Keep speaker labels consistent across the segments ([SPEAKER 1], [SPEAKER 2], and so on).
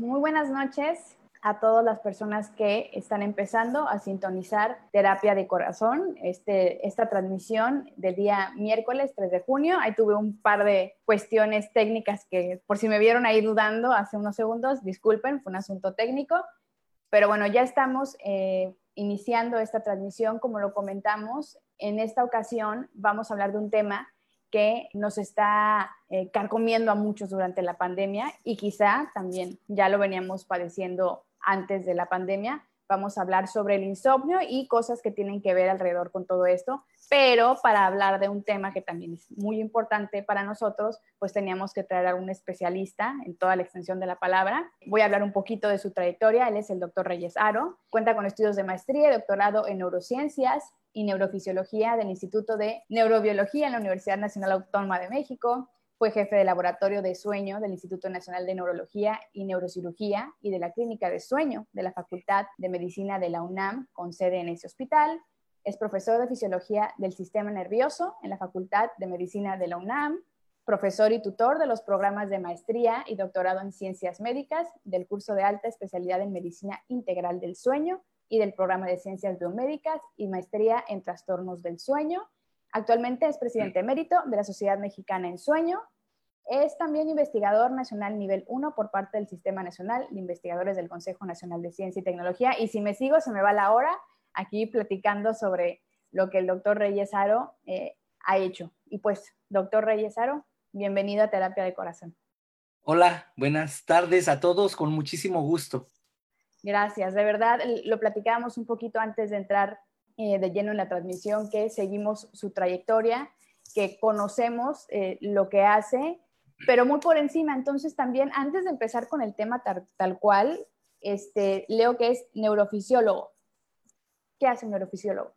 [SPEAKER 1] muy buenas noches a todas las personas que están empezando a sintonizar Terapia de Corazón, este, esta transmisión del día miércoles 3 de junio. Ahí tuve un par de cuestiones técnicas que por si me vieron ahí dudando hace unos segundos, disculpen, fue un asunto técnico. Pero bueno, ya estamos eh, iniciando esta transmisión, como lo comentamos. En esta ocasión vamos a hablar de un tema que nos está eh, carcomiendo a muchos durante la pandemia y quizá también ya lo veníamos padeciendo antes de la pandemia. Vamos a hablar sobre el insomnio y cosas que tienen que ver alrededor con todo esto, pero para hablar de un tema que también es muy importante para nosotros, pues teníamos que traer a un especialista en toda la extensión de la palabra. Voy a hablar un poquito de su trayectoria. Él es el doctor Reyes Aro. Cuenta con estudios de maestría y doctorado en neurociencias y neurofisiología del Instituto de Neurobiología en la Universidad Nacional Autónoma de México. Fue jefe de laboratorio de sueño del Instituto Nacional de Neurología y Neurocirugía y de la Clínica de Sueño de la Facultad de Medicina de la UNAM, con sede en ese hospital. Es profesor de Fisiología del Sistema Nervioso en la Facultad de Medicina de la UNAM, profesor y tutor de los programas de maestría y doctorado en ciencias médicas del curso de alta especialidad en medicina integral del sueño y del programa de ciencias biomédicas y maestría en trastornos del sueño Actualmente es presidente emérito de la Sociedad Mexicana en Sueño. Es también investigador nacional nivel 1 por parte del Sistema Nacional de Investigadores del Consejo Nacional de Ciencia y Tecnología. Y si me sigo, se me va la hora aquí platicando sobre lo que el doctor Reyes Aro eh, ha hecho. Y pues, doctor Reyes Aro, bienvenido a Terapia de Corazón.
[SPEAKER 2] Hola, buenas tardes a todos, con muchísimo gusto.
[SPEAKER 1] Gracias, de verdad, lo platicábamos un poquito antes de entrar eh, de lleno en la transmisión, que seguimos su trayectoria, que conocemos eh, lo que hace, pero muy por encima. Entonces también, antes de empezar con el tema tal, cual, este, leo que es neurofisiólogo. ¿Qué hace un neurofisiólogo?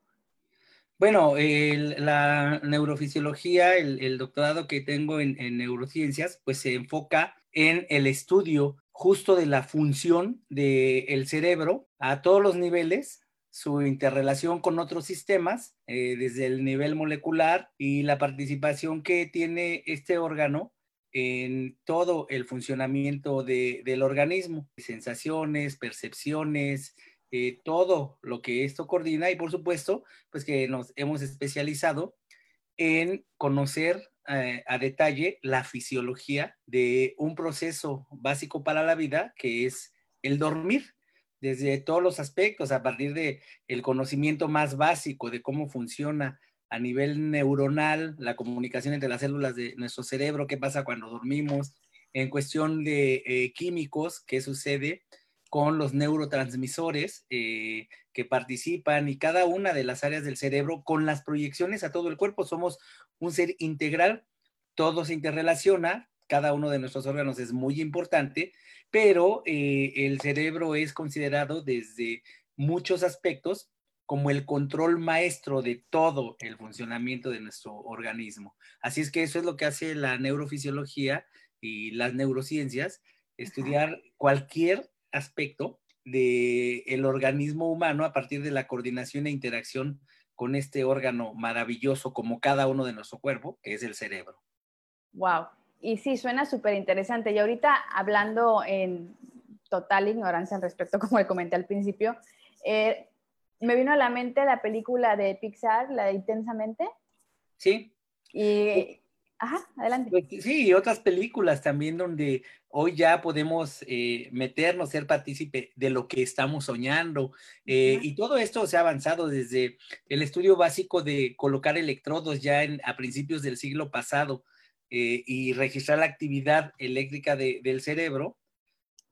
[SPEAKER 2] Bueno, la neurofisiología, el, doctorado que tengo en, en, neurociencias, pues se enfoca en el estudio justo de la función del cerebro a todos los niveles su interrelación con otros sistemas, eh, desde el nivel molecular y la participación que tiene este órgano en todo el funcionamiento del organismo, sensaciones, percepciones, eh, todo lo que esto coordina y por supuesto, pues que nos hemos especializado en conocer eh, a detalle la fisiología de un proceso básico para la vida que es el dormir desde todos los aspectos, a partir de el conocimiento más básico de cómo funciona a nivel neuronal la comunicación entre las células de nuestro cerebro, qué pasa cuando dormimos, en cuestión de eh, químicos, qué sucede con los neurotransmisores eh, que participan y cada una de las áreas del cerebro con las proyecciones a todo el cuerpo. Somos un ser integral, todo se interrelaciona, cada uno de nuestros órganos es muy importante pero eh, el cerebro es considerado desde muchos aspectos como el control maestro de todo el funcionamiento de nuestro organismo. Así es que eso es lo que hace la neurofisiología y las neurociencias, estudiar cualquier aspecto del organismo humano a partir de la coordinación e interacción con este órgano maravilloso como cada uno de nuestro cuerpo, que es el cerebro.
[SPEAKER 1] Wow, y sí, suena súper interesante. Y ahorita hablando en total ignorancia al respecto, como le comenté al principio, eh, me vino a la mente la película de Pixar, la de Intensamente.
[SPEAKER 2] Sí.
[SPEAKER 1] Y, ajá, adelante.
[SPEAKER 2] Pues sí, y otras películas también donde hoy ya podemos eh, meternos, ser partícipe de lo que estamos soñando. Eh, y todo esto se ha avanzado desde el estudio básico de colocar electrodos ya en, a principios del siglo pasado eh, y registrar la actividad eléctrica del cerebro,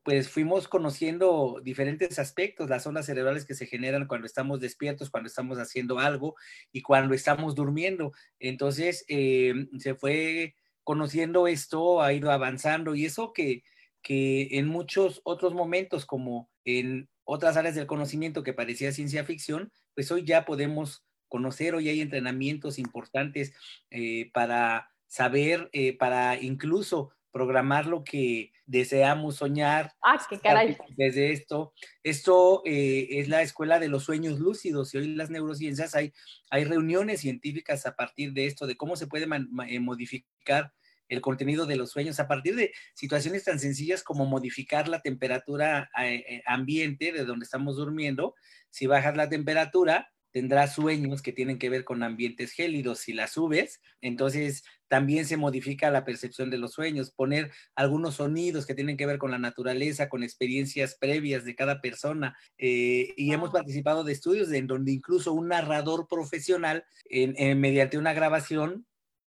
[SPEAKER 2] pues fuimos conociendo diferentes aspectos, las ondas cerebrales que se generan cuando estamos despiertos, cuando estamos haciendo algo y cuando estamos durmiendo. Entonces, eh, se fue conociendo esto, ha ido avanzando y eso que, que en muchos otros momentos, como en otras áreas del conocimiento que parecía ciencia ficción, pues hoy ya podemos conocer, hoy hay entrenamientos importantes eh, para saber eh, para incluso programar lo que deseamos soñar.
[SPEAKER 1] Ah, qué caray.
[SPEAKER 2] Desde esto, esto eh, es la escuela de los sueños lúcidos y hoy en las neurociencias hay, hay reuniones científicas a partir de esto, de cómo se puede eh, modificar el contenido de los sueños a partir de situaciones tan sencillas como modificar la temperatura eh, ambiente de donde estamos durmiendo. Si bajas la temperatura, tendrás sueños que tienen que ver con ambientes gélidos. Si la subes, entonces también se modifica la percepción de los sueños. Poner algunos sonidos que tienen que ver con la naturaleza, con experiencias previas de cada persona. Eh, y hemos participado de estudios en donde incluso un narrador profesional, mediante una grabación,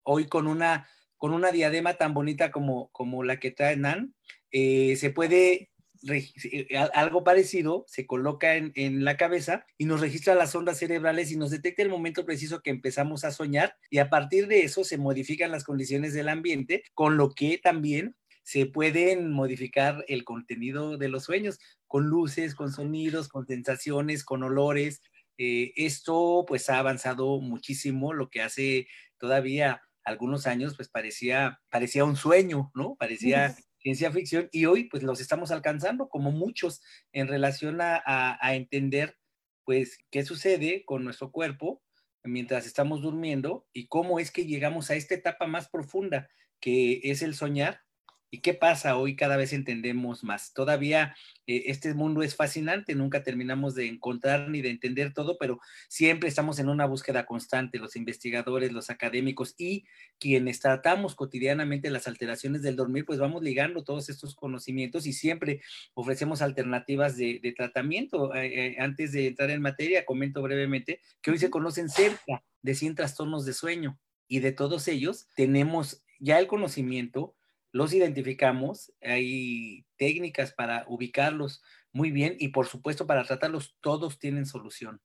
[SPEAKER 2] hoy con una, con una diadema tan bonita como, como la que trae Nan, eh, se puede algo parecido se coloca en, la cabeza y nos registra las ondas cerebrales y nos detecta el momento preciso que empezamos a soñar y a partir de eso se modifican las condiciones del ambiente, con lo que también se pueden modificar el contenido de los sueños con luces, con sonidos, con sensaciones, con olores. Eh, esto pues ha avanzado muchísimo, lo que hace todavía algunos años pues parecía, parecía un sueño, ¿no? Parecía ciencia ficción y hoy pues los estamos alcanzando como muchos en relación a, a, entender pues qué sucede con nuestro cuerpo mientras estamos durmiendo y cómo es que llegamos a esta etapa más profunda que es el soñar ¿Y qué pasa? Hoy cada vez entendemos más. Todavía eh, este mundo es fascinante, nunca terminamos de encontrar ni de entender todo, pero siempre estamos en una búsqueda constante, los investigadores, los académicos y quienes tratamos cotidianamente las alteraciones del dormir, pues vamos ligando todos estos conocimientos y siempre ofrecemos alternativas de, tratamiento. Eh, eh, antes de entrar en materia, comento brevemente que hoy se conocen cerca de 100 trastornos de sueño y de todos ellos tenemos ya el conocimiento los identificamos, hay técnicas para ubicarlos muy bien y por supuesto para tratarlos, todos tienen solución.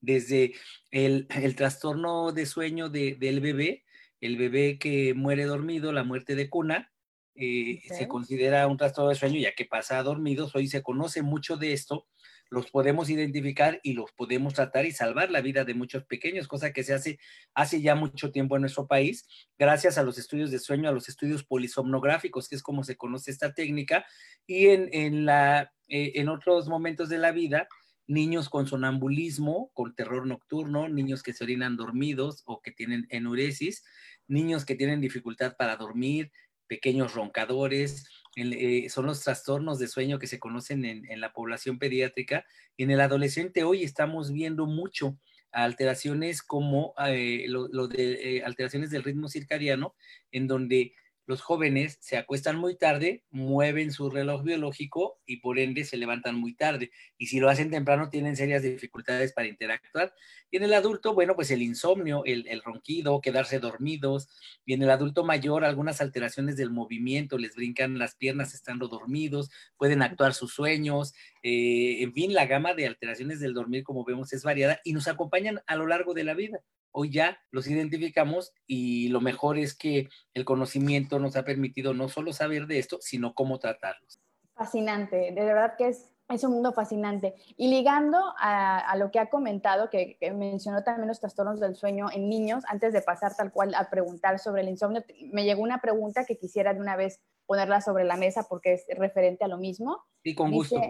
[SPEAKER 2] Desde el, trastorno de sueño del bebé, el bebé que muere dormido, la muerte de cuna, eh, se considera un trastorno de sueño ya que pasa dormidos. Hoy se conoce mucho de esto los podemos identificar y los podemos tratar y salvar la vida de muchos pequeños, cosa que se hace hace ya mucho tiempo en nuestro país, gracias a los estudios de sueño, a los estudios polisomnográficos, que es como se conoce esta técnica, y en, en, la, eh, en otros momentos de la vida, niños con sonambulismo, con terror nocturno, niños que se orinan dormidos o que tienen enuresis, niños que tienen dificultad para dormir, pequeños roncadores, eh, son los trastornos de sueño que se conocen en, la población pediátrica. En el adolescente hoy estamos viendo mucho alteraciones como eh, lo, de eh, alteraciones del ritmo circadiano, en donde los jóvenes se acuestan muy tarde, mueven su reloj biológico y por ende se levantan muy tarde. Y si lo hacen temprano tienen serias dificultades para interactuar. Y en el adulto, bueno, pues el insomnio, el, ronquido, quedarse dormidos. Y en el adulto mayor, algunas alteraciones del movimiento, les brincan las piernas estando dormidos, pueden actuar sus sueños. Eh, en fin, la gama de alteraciones del dormir, como vemos, es variada y nos acompañan a lo largo de la vida hoy ya los identificamos y lo mejor es que el conocimiento nos ha permitido no solo saber de esto, sino cómo tratarlos.
[SPEAKER 1] Fascinante, de verdad que es, es un mundo fascinante. Y ligando a, lo que ha comentado, que, mencionó también los trastornos del sueño en niños, antes de pasar tal cual a preguntar sobre el insomnio, me llegó una pregunta que quisiera de una vez ponerla sobre la mesa porque es referente a lo mismo.
[SPEAKER 2] Sí, con gusto.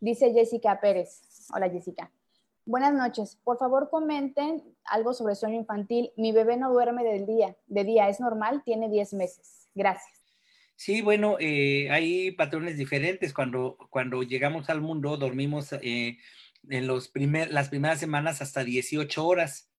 [SPEAKER 1] dice Jessica Pérez. Hola Jessica. Buenas noches. Por favor, comenten algo sobre sueño infantil. Mi bebé no duerme del día, de día. ¿Es normal? Tiene 10 meses. Gracias.
[SPEAKER 2] Sí, bueno, eh, hay patrones diferentes. Cuando, cuando llegamos al mundo, dormimos eh, en los primer, las primeras semanas hasta 18 horas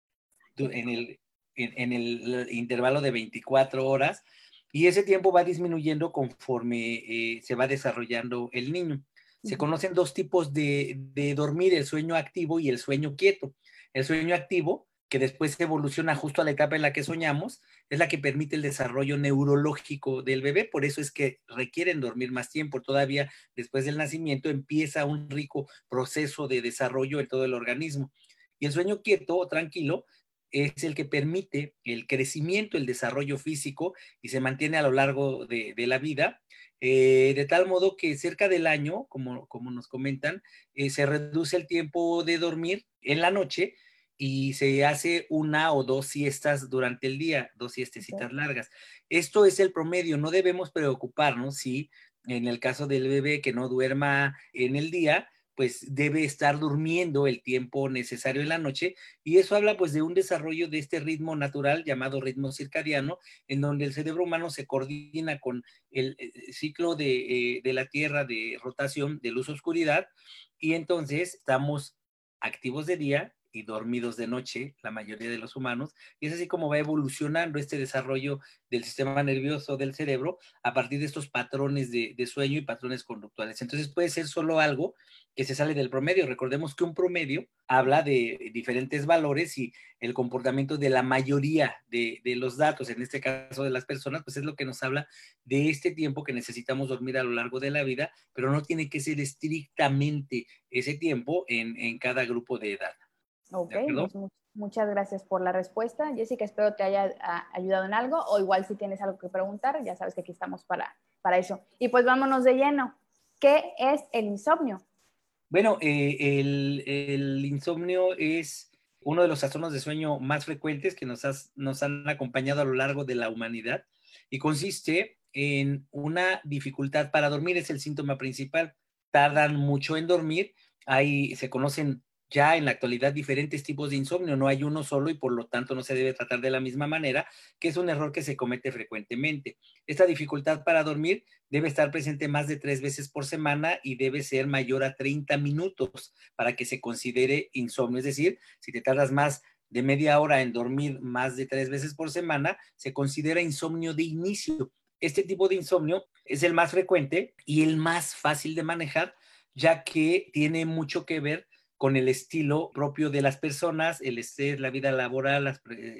[SPEAKER 2] en el, en, el intervalo de 24 horas. Y ese tiempo va disminuyendo conforme eh, se va desarrollando el niño. Se conocen dos tipos de, dormir, el sueño activo y el sueño quieto. El sueño activo, que después evoluciona justo a la etapa en la que soñamos, es la que permite el desarrollo neurológico del bebé, por eso es que requieren dormir más tiempo. Todavía después del nacimiento empieza un rico proceso de desarrollo en todo el organismo. Y el sueño quieto o tranquilo es el que permite el crecimiento, el desarrollo físico y se mantiene a lo largo de, de la vida eh, de tal modo que cerca del año, como, como nos comentan, eh, se reduce el tiempo de dormir en la noche y se hace una o dos siestas durante el día, dos siestecitas largas. Esto es el promedio, no debemos preocuparnos si en el caso del bebé que no duerma en el día, pues debe estar durmiendo el tiempo necesario en la noche y eso habla pues de un desarrollo de este ritmo natural llamado ritmo circadiano en donde el cerebro humano se coordina con el eh, ciclo de, de la Tierra de rotación de luz-oscuridad y entonces estamos activos de día y dormidos de noche, la mayoría de los humanos, y es así como va evolucionando este desarrollo del sistema nervioso del cerebro a partir de estos patrones de, sueño y patrones conductuales. Entonces puede ser solo algo que se sale del promedio. Recordemos que un promedio habla de diferentes valores y el comportamiento de la mayoría de, los datos, en este caso de las personas, pues es lo que nos habla de este tiempo que necesitamos dormir a lo largo de la vida, pero no tiene que ser estrictamente ese tiempo en cada grupo de edad.
[SPEAKER 1] Ok, pues muchas gracias por la respuesta. Jessica, espero te haya ayudado en algo o igual si tienes algo que preguntar, ya sabes que aquí estamos para, para eso. Y pues vámonos de lleno. ¿Qué es el insomnio?
[SPEAKER 2] Bueno, eh, el, insomnio es uno de los trastornos de sueño más frecuentes que nos, nos han acompañado a lo largo de la humanidad y consiste en una dificultad para dormir, es el síntoma principal. Tardan mucho en dormir, ahí se conocen ya en la actualidad diferentes tipos de insomnio, no hay uno solo y por lo tanto no se debe tratar de la misma manera, que es un error que se comete frecuentemente. Esta dificultad para dormir debe estar presente más de tres veces por semana y debe ser mayor a 30 minutos para que se considere insomnio. Es decir, si te tardas más de media hora en dormir más de tres veces por semana, se considera insomnio de inicio. Este tipo de insomnio es el más frecuente y el más fácil de manejar, ya que tiene mucho que ver con el estilo propio de las personas, el estrés, la vida laboral,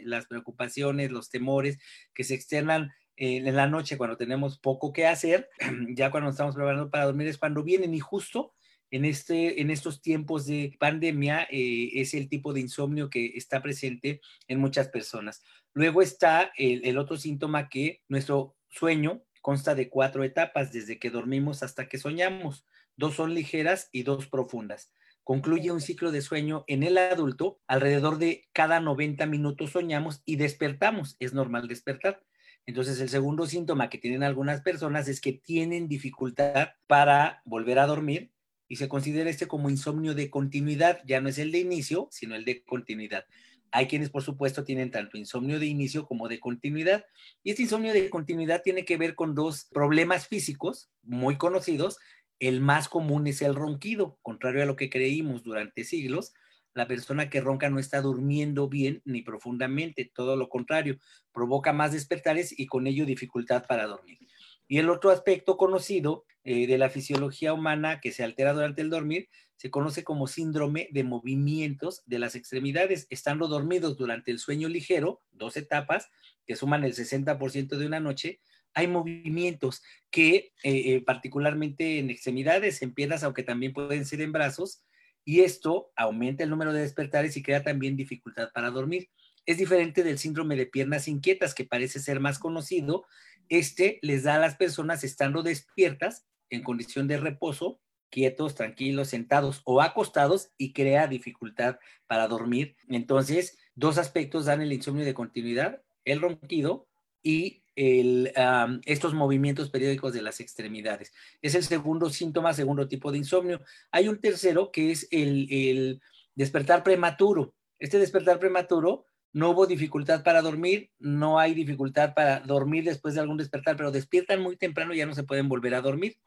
[SPEAKER 2] las, preocupaciones, los temores que se externan en la noche cuando tenemos poco que hacer, ya cuando estamos preparando para dormir es cuando vienen y justo en, este, en estos tiempos de pandemia eh, es el tipo de insomnio que está presente en muchas personas. Luego está el, el otro síntoma que nuestro sueño consta de cuatro etapas, desde que dormimos hasta que soñamos. Dos son ligeras y dos profundas concluye un ciclo de sueño en el adulto, alrededor de cada 90 minutos soñamos y despertamos, es normal despertar. Entonces, el segundo síntoma que tienen algunas personas es que tienen dificultad para volver a dormir y se considera este como insomnio de continuidad, ya no es el de inicio, sino el de continuidad. Hay quienes, por supuesto, tienen tanto insomnio de inicio como de continuidad. Y este insomnio de continuidad tiene que ver con dos problemas físicos muy conocidos el más común es el ronquido, contrario a lo que creímos durante siglos. La persona que ronca no está durmiendo bien ni profundamente, todo lo contrario, provoca más despertares y con ello dificultad para dormir. Y el otro aspecto conocido eh, de la fisiología humana que se altera durante el dormir se conoce como síndrome de movimientos de las extremidades. Estando dormidos durante el sueño ligero, dos etapas que suman el 60% de una noche, hay movimientos que eh, eh, particularmente en extremidades, en piernas, aunque también pueden ser en brazos, y esto aumenta el número de despertares y crea también dificultad para dormir. Es diferente del síndrome de piernas inquietas, que parece ser más conocido. Este les da a las personas estando despiertas, en condición de reposo, quietos, tranquilos, sentados o acostados y crea dificultad para dormir. Entonces, dos aspectos dan el insomnio de continuidad, el ronquido y estos movimientos periódicos de las extremidades. Es el segundo síntoma, segundo tipo de insomnio. Hay un tercero que es el, el despertar prematuro. Este despertar prematuro no hubo dificultad para dormir, no hay dificultad para dormir después de algún despertar, pero despiertan muy temprano y ya no se pueden volver a dormir.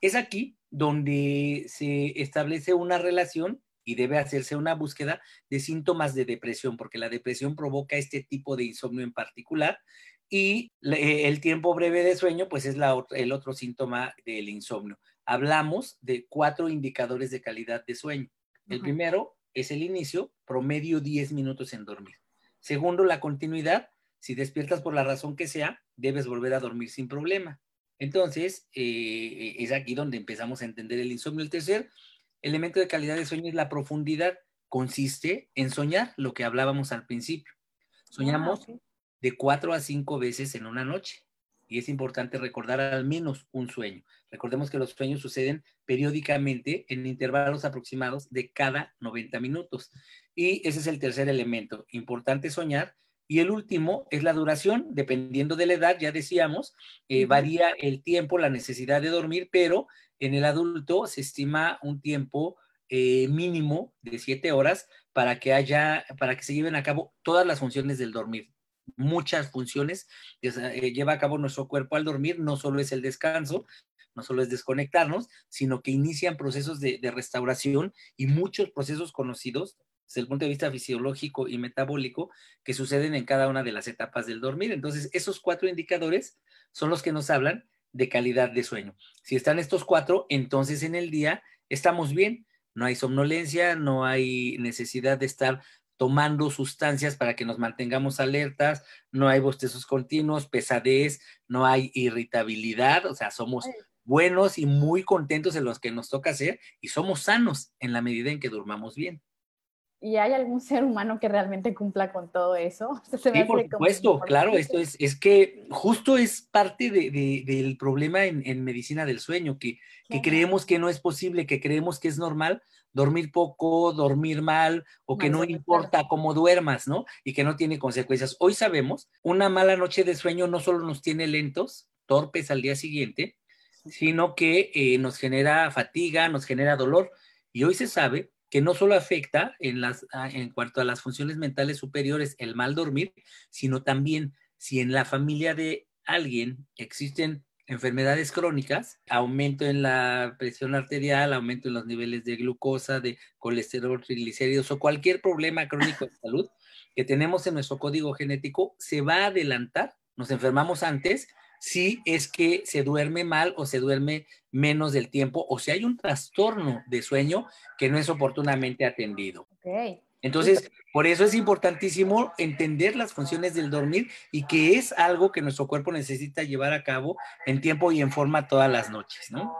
[SPEAKER 2] Es aquí donde se establece una relación y debe hacerse una búsqueda de síntomas de depresión, porque la depresión provoca este tipo de insomnio en particular y el tiempo breve de sueño, pues es la, el otro síntoma del insomnio. Hablamos de cuatro indicadores de calidad de sueño. El primero es el inicio, promedio 10 minutos en dormir. Segundo, la continuidad. Si despiertas por la razón que sea, debes volver a dormir sin problema. Entonces, eh, es aquí donde empezamos a entender el insomnio. El tercer elemento de calidad de sueño es la profundidad. Consiste en soñar lo que hablábamos al principio. Soñamos ah, de cuatro a cinco veces en una noche. Y es importante recordar al menos un sueño. Recordemos que los sueños suceden periódicamente en intervalos aproximados de cada 90 minutos. Y ese es el tercer elemento. Importante soñar. Y el último es la duración, dependiendo de la edad, ya decíamos, eh, varía el tiempo, la necesidad de dormir, pero en el adulto se estima un tiempo eh, mínimo de siete horas para que haya, para que se lleven a cabo todas las funciones del dormir. Muchas funciones que eh, lleva a cabo nuestro cuerpo al dormir, no solo es el descanso, no solo es desconectarnos, sino que inician procesos de, de restauración y muchos procesos conocidos desde el punto de vista fisiológico y metabólico que suceden en cada una de las etapas del dormir. Entonces, esos cuatro indicadores son los que nos hablan de calidad de sueño. Si están estos cuatro, entonces en el día estamos bien no hay somnolencia, no hay necesidad de estar tomando sustancias para que nos mantengamos alertas, no hay bostezos continuos, pesadez, no hay irritabilidad, o sea, somos buenos y muy contentos en los que nos toca hacer y somos sanos en la medida en que durmamos bien.
[SPEAKER 1] ¿Y hay algún ser humano que realmente cumpla con todo eso?
[SPEAKER 2] sí, por supuesto, claro, esto es, es que justo es parte del problema en, medicina del sueño, que, que, creemos que no es posible, que creemos que es normal dormir poco, dormir mal, o que no importa cómo duermas, ¿no? Y que no tiene consecuencias. Hoy sabemos, una mala noche de sueño no solo nos tiene lentos, torpes al día siguiente, sino que eh, nos genera fatiga, nos genera dolor. Y hoy se sabe que no solo afecta en, las, ah, en cuanto a las funciones mentales superiores el mal dormir, sino también si en la familia de alguien existen enfermedades crónicas, aumento en la presión arterial, aumento en los niveles de glucosa, de colesterol, triglicéridos o cualquier problema crónico de salud que tenemos en nuestro código genético, se va a adelantar, nos enfermamos antes si es que se duerme mal o se duerme menos del tiempo o si hay un trastorno de sueño que no es oportunamente atendido. Entonces, por eso es importantísimo entender las funciones del dormir y que es algo que nuestro cuerpo necesita llevar a cabo en tiempo y en forma todas las noches, ¿no?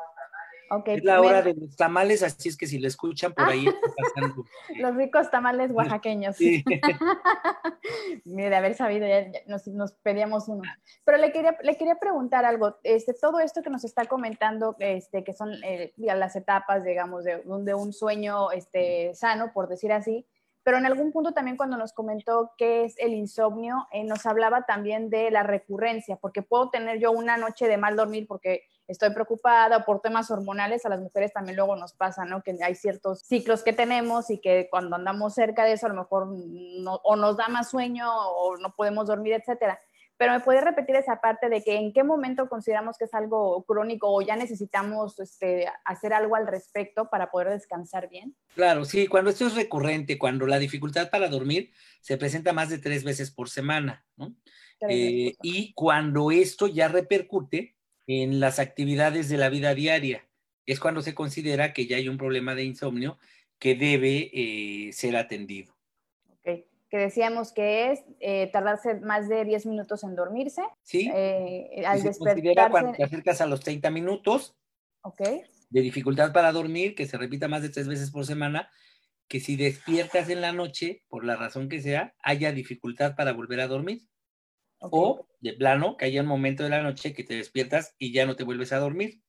[SPEAKER 2] es la hora de los tamales, así es que si lo escuchan por ahí.
[SPEAKER 1] los ricos tamales oaxaqueños. Sí. Mire, de haber sabido, ya, nos, pedíamos uno. Pero le quería, le quería preguntar algo. Este, todo esto que nos está comentando, este, que son eh, las etapas, digamos, de, de, un sueño este, sano, por decir así, pero en algún punto también cuando nos comentó qué es el insomnio, eh, nos hablaba también de la recurrencia, porque puedo tener yo una noche de mal dormir porque estoy preocupada por temas hormonales, a las mujeres también luego nos pasa, ¿no? Que hay ciertos ciclos que tenemos y que cuando andamos cerca de eso a lo mejor o nos da más sueño o no podemos dormir, etcétera. Pero me puede repetir esa parte de que en qué momento consideramos que es algo crónico o ya necesitamos este, hacer algo al respecto para poder descansar bien.
[SPEAKER 2] Claro, sí, cuando esto es recurrente, cuando la dificultad para dormir se presenta más de tres veces por semana, ¿no? Eh, y cuando esto ya repercute en las actividades de la vida diaria, es cuando se considera que ya hay un problema de insomnio que debe eh, ser atendido
[SPEAKER 1] que decíamos que es eh, tardarse más de 10 minutos en dormirse.
[SPEAKER 2] Sí. Eh, al despertarse... cuando te acercas a los 30 minutos.
[SPEAKER 1] Ok.
[SPEAKER 2] De dificultad para dormir, que se repita más de tres veces por semana, que si despiertas en la noche, por la razón que sea, haya dificultad para volver a dormir. O, de plano, que haya un momento de la noche que te despiertas y ya no te vuelves a dormir.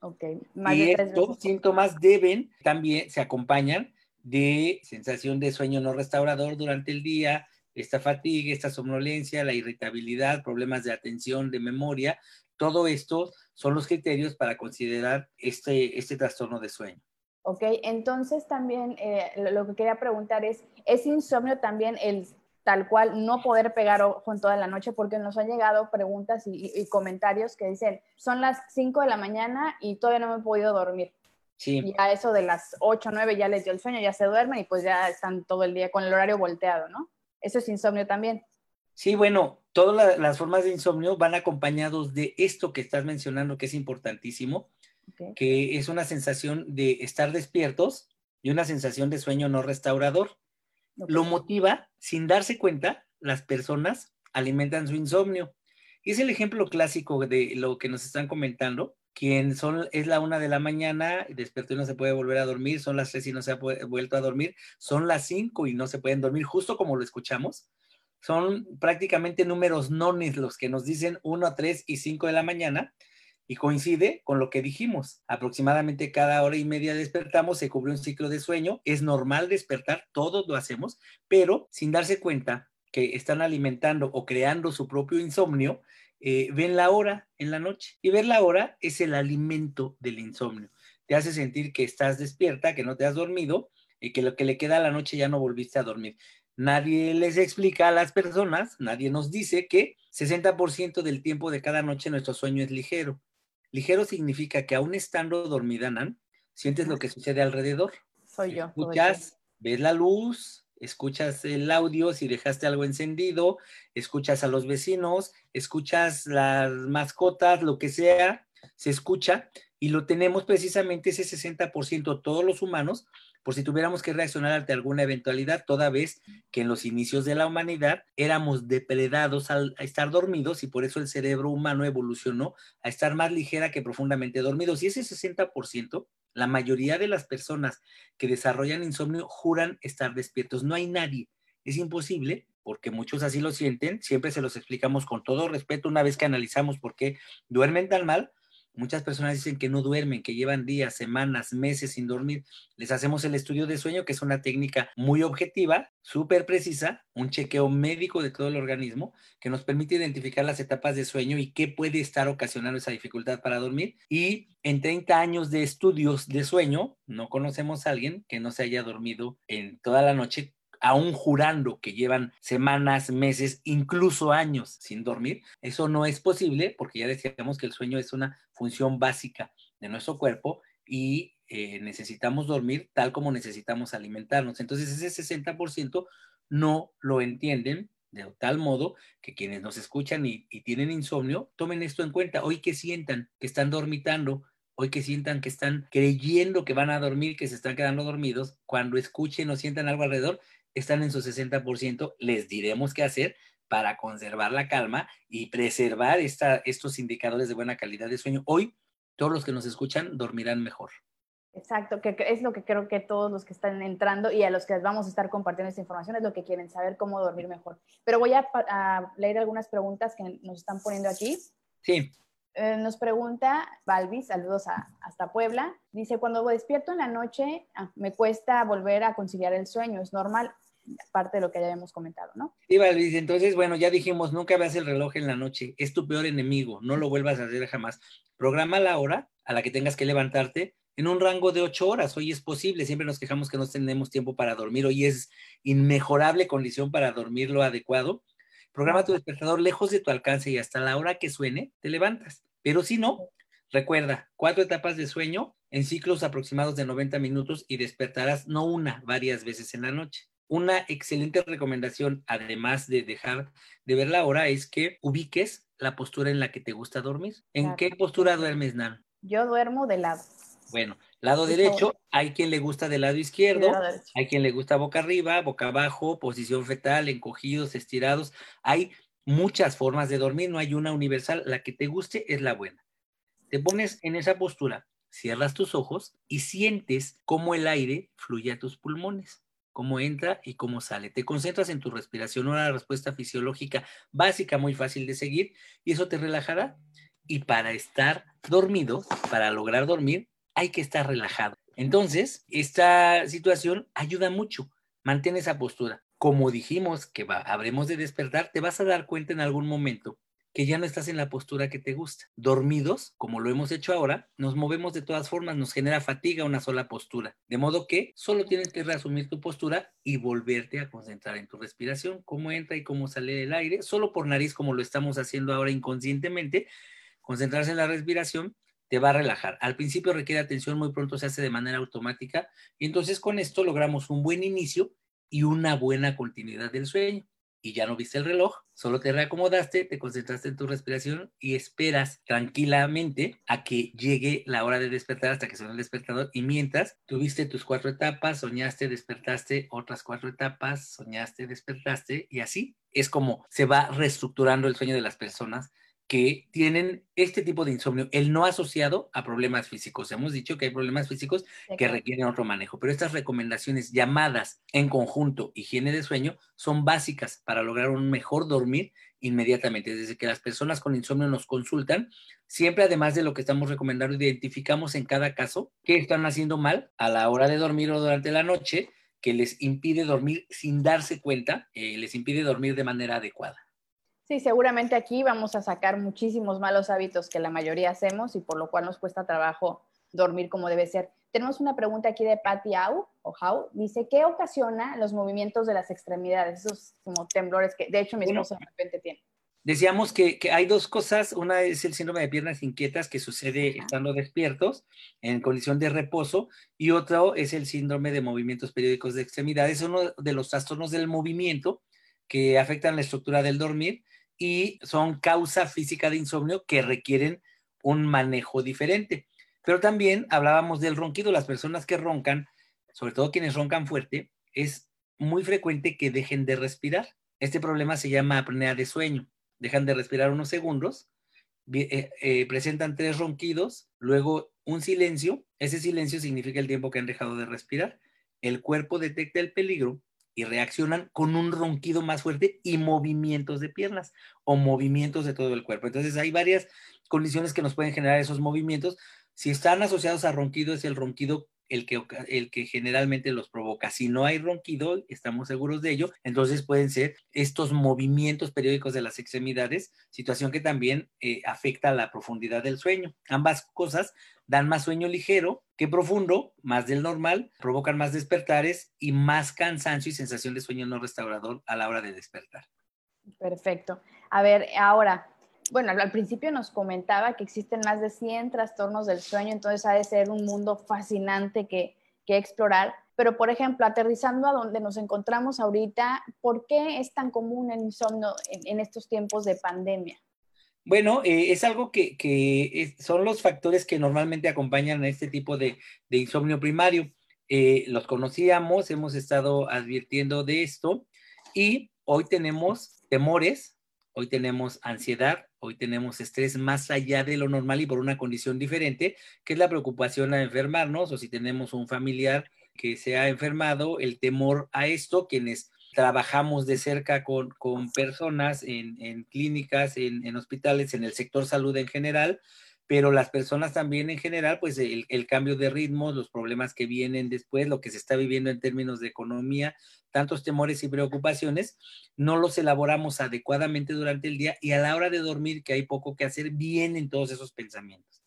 [SPEAKER 1] Ok.
[SPEAKER 2] Más y estos síntomas deben, también se acompañan de sensación de sueño no restaurador durante el día, esta fatiga, esta somnolencia, la irritabilidad, problemas de atención, de memoria, todo esto son los criterios para considerar este, este trastorno de sueño.
[SPEAKER 1] Ok, entonces también eh, lo que quería preguntar es, ¿es insomnio también el tal cual no poder pegar ojo en toda la noche? Porque nos han llegado preguntas y, y comentarios que dicen, son las 5 de la mañana y todavía no me he podido dormir. Y a eso de las 8 o 9 ya les dio el sueño, ya se duermen y pues ya están todo el día con el horario volteado, ¿no? Eso es insomnio también.
[SPEAKER 2] Sí, bueno, todas las formas de insomnio van acompañados de esto que estás mencionando, que es importantísimo, que es una sensación de estar despiertos y una sensación de sueño no restaurador. Lo motiva, sin darse cuenta, las personas alimentan su insomnio. Y es el ejemplo clásico de lo que nos están comentando, quien son, es la una de la mañana, despierto y no se puede volver a dormir, son las tres y no se ha vuelto a dormir, son las cinco y no se pueden dormir, justo como lo escuchamos. Son prácticamente números nones los que nos dicen uno, tres y cinco de la mañana y coincide con lo que dijimos. Aproximadamente cada hora y media despertamos, se cubre un ciclo de sueño, es normal despertar, todos lo hacemos, pero sin darse cuenta que están alimentando o creando su propio insomnio, eh, ven la hora en la noche. Y ver la hora es el alimento del insomnio. Te hace sentir que estás despierta, que no te has dormido y que lo que le queda a la noche ya no volviste a dormir. Nadie les explica a las personas, nadie nos dice que 60% del tiempo de cada noche nuestro sueño es ligero. Ligero significa que aún estando dormida, Nan, sientes lo que sucede alrededor.
[SPEAKER 1] Soy yo.
[SPEAKER 2] Escuchas, ves la luz, escuchas el audio si dejaste algo encendido, escuchas a los vecinos, escuchas las mascotas, lo que sea, se escucha y lo tenemos precisamente ese 60% todos los humanos por si tuviéramos que reaccionar ante alguna eventualidad, toda vez que en los inicios de la humanidad éramos depredados al estar dormidos y por eso el cerebro humano evolucionó a estar más ligera que profundamente dormidos. Y ese 60%, la mayoría de las personas que desarrollan insomnio juran estar despiertos. No hay nadie. Es imposible porque muchos así lo sienten. Siempre se los explicamos con todo respeto una vez que analizamos por qué duermen tan mal Muchas personas dicen que no duermen, que llevan días, semanas, meses sin dormir. Les hacemos el estudio de sueño, que es una técnica muy objetiva, súper precisa, un chequeo médico de todo el organismo, que nos permite identificar las etapas de sueño y qué puede estar ocasionando esa dificultad para dormir. Y en 30 años de estudios de sueño, no conocemos a alguien que no se haya dormido en toda la noche aún jurando que llevan semanas, meses, incluso años sin dormir, eso no es posible porque ya decíamos que el sueño es una función básica de nuestro cuerpo y eh, necesitamos dormir tal como necesitamos alimentarnos. Entonces ese 60% no lo entienden de tal modo que quienes nos escuchan y, y tienen insomnio, tomen esto en cuenta. Hoy que sientan que están dormitando, hoy que sientan que están creyendo que van a dormir, que se están quedando dormidos, cuando escuchen o sientan algo alrededor, están en su 60%, les diremos qué hacer para conservar la calma y preservar esta, estos indicadores de buena calidad de sueño. Hoy, todos los que nos escuchan dormirán mejor.
[SPEAKER 1] Exacto, que es lo que creo que todos los que están entrando y a los que vamos a estar compartiendo esta información es lo que quieren saber cómo dormir mejor. Pero voy a, leer algunas preguntas que nos están poniendo aquí.
[SPEAKER 2] Sí.
[SPEAKER 1] Eh, nos pregunta Balbi, saludos hasta Puebla. Dice, cuando despierto en la noche, ah, me cuesta volver a conciliar el sueño. ¿Es normal? Parte de lo que ya habíamos comentado, ¿no?
[SPEAKER 2] Sí, Valvis, entonces, bueno, ya dijimos, nunca veas el reloj en la noche, es tu peor enemigo, no lo vuelvas a hacer jamás. Programa la hora a la que tengas que levantarte en un rango de ocho horas. Hoy es posible, siempre nos quejamos que no tenemos tiempo para dormir, hoy es inmejorable condición para dormir lo adecuado. Programa tu despertador lejos de tu alcance y hasta la hora que suene, te levantas. Pero si no, recuerda, cuatro etapas de sueño en ciclos aproximados de 90 minutos y despertarás no una, varias veces en la noche. Una excelente recomendación, además de dejar de ver la hora, es que ubiques la postura en la que te gusta dormir. ¿En qué postura duermes, Nan?
[SPEAKER 1] Yo duermo de lado.
[SPEAKER 2] Bueno, lado derecho, hay quien le gusta del lado izquierdo, hay quien le gusta boca arriba, boca abajo, posición fetal, encogidos, estirados. Hay muchas formas de dormir, no hay una universal. La que te guste es la buena. Te pones en esa postura, cierras tus ojos y sientes cómo el aire fluye a tus pulmones cómo entra y cómo sale. Te concentras en tu respiración, una respuesta fisiológica básica, muy fácil de seguir, y eso te relajará. Y para estar dormido, para lograr dormir, hay que estar relajado. Entonces, esta situación ayuda mucho. Mantén esa postura. Como dijimos que habremos de despertar, te vas a dar cuenta en algún momento que ya no estás en la postura que te gusta. Dormidos, como lo hemos hecho ahora, nos movemos de todas formas, nos genera fatiga una sola postura. De modo que solo tienes que reasumir tu postura y volverte a concentrar en tu respiración, cómo entra y cómo sale el aire, solo por nariz como lo estamos haciendo ahora inconscientemente. Concentrarse en la respiración te va a relajar. Al principio requiere atención, muy pronto se hace de manera automática y entonces con esto logramos un buen inicio y una buena continuidad del sueño y ya no viste el reloj, solo te reacomodaste, te concentraste en tu respiración y esperas tranquilamente a que llegue la hora de despertar hasta que suene el despertador. Y mientras tuviste tus cuatro etapas, soñaste, despertaste, otras cuatro etapas, soñaste, despertaste y así es como se va reestructurando el sueño de las personas que tienen este tipo de insomnio, el no asociado a problemas físicos. Hemos dicho que hay problemas físicos que requieren otro manejo, pero estas recomendaciones llamadas en conjunto higiene de sueño son básicas para lograr un mejor dormir inmediatamente. Desde que las personas con insomnio nos consultan, siempre además de lo que estamos recomendando, identificamos en cada caso qué están haciendo mal a la hora de dormir o durante la noche que les impide dormir sin darse cuenta, eh, les impide dormir de manera adecuada.
[SPEAKER 1] Sí, seguramente aquí vamos a sacar muchísimos malos hábitos que la mayoría hacemos y por lo cual nos cuesta trabajo dormir como debe ser. Tenemos una pregunta aquí de Patty Au, o How, dice, ¿qué ocasiona los movimientos de las extremidades? Esos como temblores que de hecho mi esposo de repente tiene.
[SPEAKER 2] Decíamos que, hay dos cosas. Una es el síndrome de piernas inquietas que sucede estando despiertos en condición de reposo y otro es el síndrome de movimientos periódicos de extremidades. Es uno de los trastornos del movimiento que afectan la estructura del dormir y son causa física de insomnio que requieren un manejo diferente. Pero también hablábamos del ronquido. Las personas que roncan, sobre todo quienes roncan fuerte, es muy frecuente que dejen de respirar. Este problema se llama apnea de sueño dejan de respirar unos segundos, eh, eh, presentan tres ronquidos, luego un silencio, ese silencio significa el tiempo que han dejado de respirar, el cuerpo detecta el peligro y reaccionan con un ronquido más fuerte y movimientos de piernas o movimientos de todo el cuerpo. Entonces hay varias condiciones que nos pueden generar esos movimientos. Si están asociados a ronquido, es el ronquido el que, el que generalmente los provoca. Si no hay ronquido, estamos seguros de ello, entonces pueden ser estos movimientos periódicos de las extremidades, situación que también eh, afecta a la profundidad del sueño. Ambas cosas dan más sueño ligero que profundo, más del normal, provocan más despertares y más cansancio y sensación de sueño no restaurador a la hora de despertar.
[SPEAKER 1] Perfecto. A ver, ahora, bueno, al principio nos comentaba que existen más de 100 trastornos del sueño, entonces ha de ser un mundo fascinante que, explorar. Pero, por ejemplo, aterrizando a donde nos encontramos ahorita, ¿por qué es tan común el insomnio en, estos tiempos de pandemia?
[SPEAKER 2] Bueno, eh, es algo que, son los factores que normalmente acompañan a este tipo de, insomnio primario. Eh, los conocíamos, hemos estado advirtiendo de esto y hoy tenemos temores, hoy tenemos ansiedad, hoy tenemos estrés más allá de lo normal y por una condición diferente, que es la preocupación a enfermarnos o si tenemos un familiar que se ha enfermado, el temor a esto, quienes trabajamos de cerca con, personas en, clínicas, en, hospitales, en el sector salud en general, pero las personas también en general, pues el, cambio de ritmo, los problemas que vienen después, lo que se está viviendo en términos de economía, tantos temores y preocupaciones, no los elaboramos adecuadamente durante el día y a la hora de dormir, que hay poco que hacer, vienen todos esos pensamientos.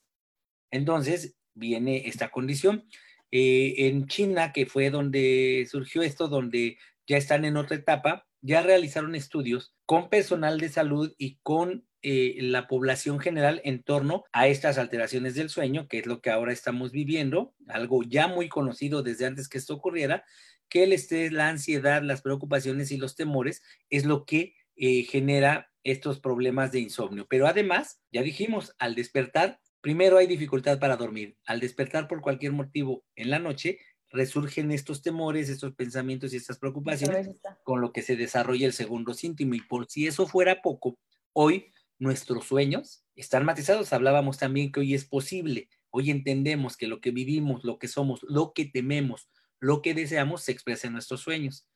[SPEAKER 2] Entonces, viene esta condición. Eh, en China, que fue donde surgió esto, donde ya están en otra etapa, ya realizaron estudios con personal de salud y con eh, la población general en torno a estas alteraciones del sueño, que es lo que ahora estamos viviendo, algo ya muy conocido desde antes que esto ocurriera, que el estrés, la ansiedad, las preocupaciones y los temores es lo que eh, genera estos problemas de insomnio. Pero además, ya dijimos, al despertar, primero hay dificultad para dormir. Al despertar por cualquier motivo en la noche, resurgen estos temores, estos pensamientos y estas preocupaciones, con lo que se desarrolla el segundo síntoma. Y por si eso fuera poco, hoy nuestros sueños están matizados. Hablábamos también que hoy es posible, hoy entendemos que lo que vivimos, lo que somos, lo que tememos, lo que deseamos se expresa en nuestros sueños.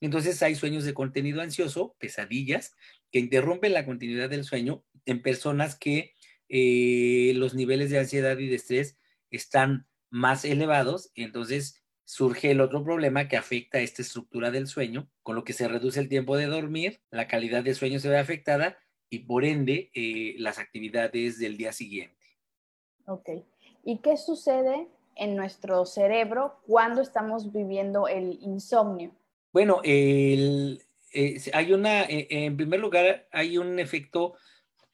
[SPEAKER 2] Entonces hay sueños de contenido ansioso, pesadillas, que interrumpen la continuidad del sueño en personas que eh, los niveles de ansiedad y de estrés están más elevados. entonces surge el otro problema que afecta a esta estructura del sueño, con lo que se reduce el tiempo de dormir, la calidad del sueño se ve afectada y por ende eh, las actividades del día siguiente.
[SPEAKER 1] Ok. ¿Y qué sucede en nuestro cerebro cuando estamos viviendo el insomnio?
[SPEAKER 2] Bueno, el, eh, hay una, eh, en primer lugar, hay un efecto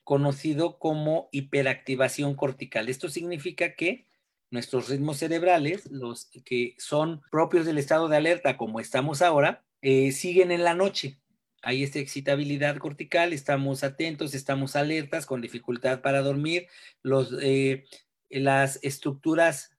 [SPEAKER 2] conocido como hiperactivación cortical. Esto significa que nuestros ritmos cerebrales, los que son propios del estado de alerta como estamos ahora, siguen en la noche. Hay esta excitabilidad cortical, estamos atentos, estamos alertas, con dificultad para dormir, los, eh, las estructuras,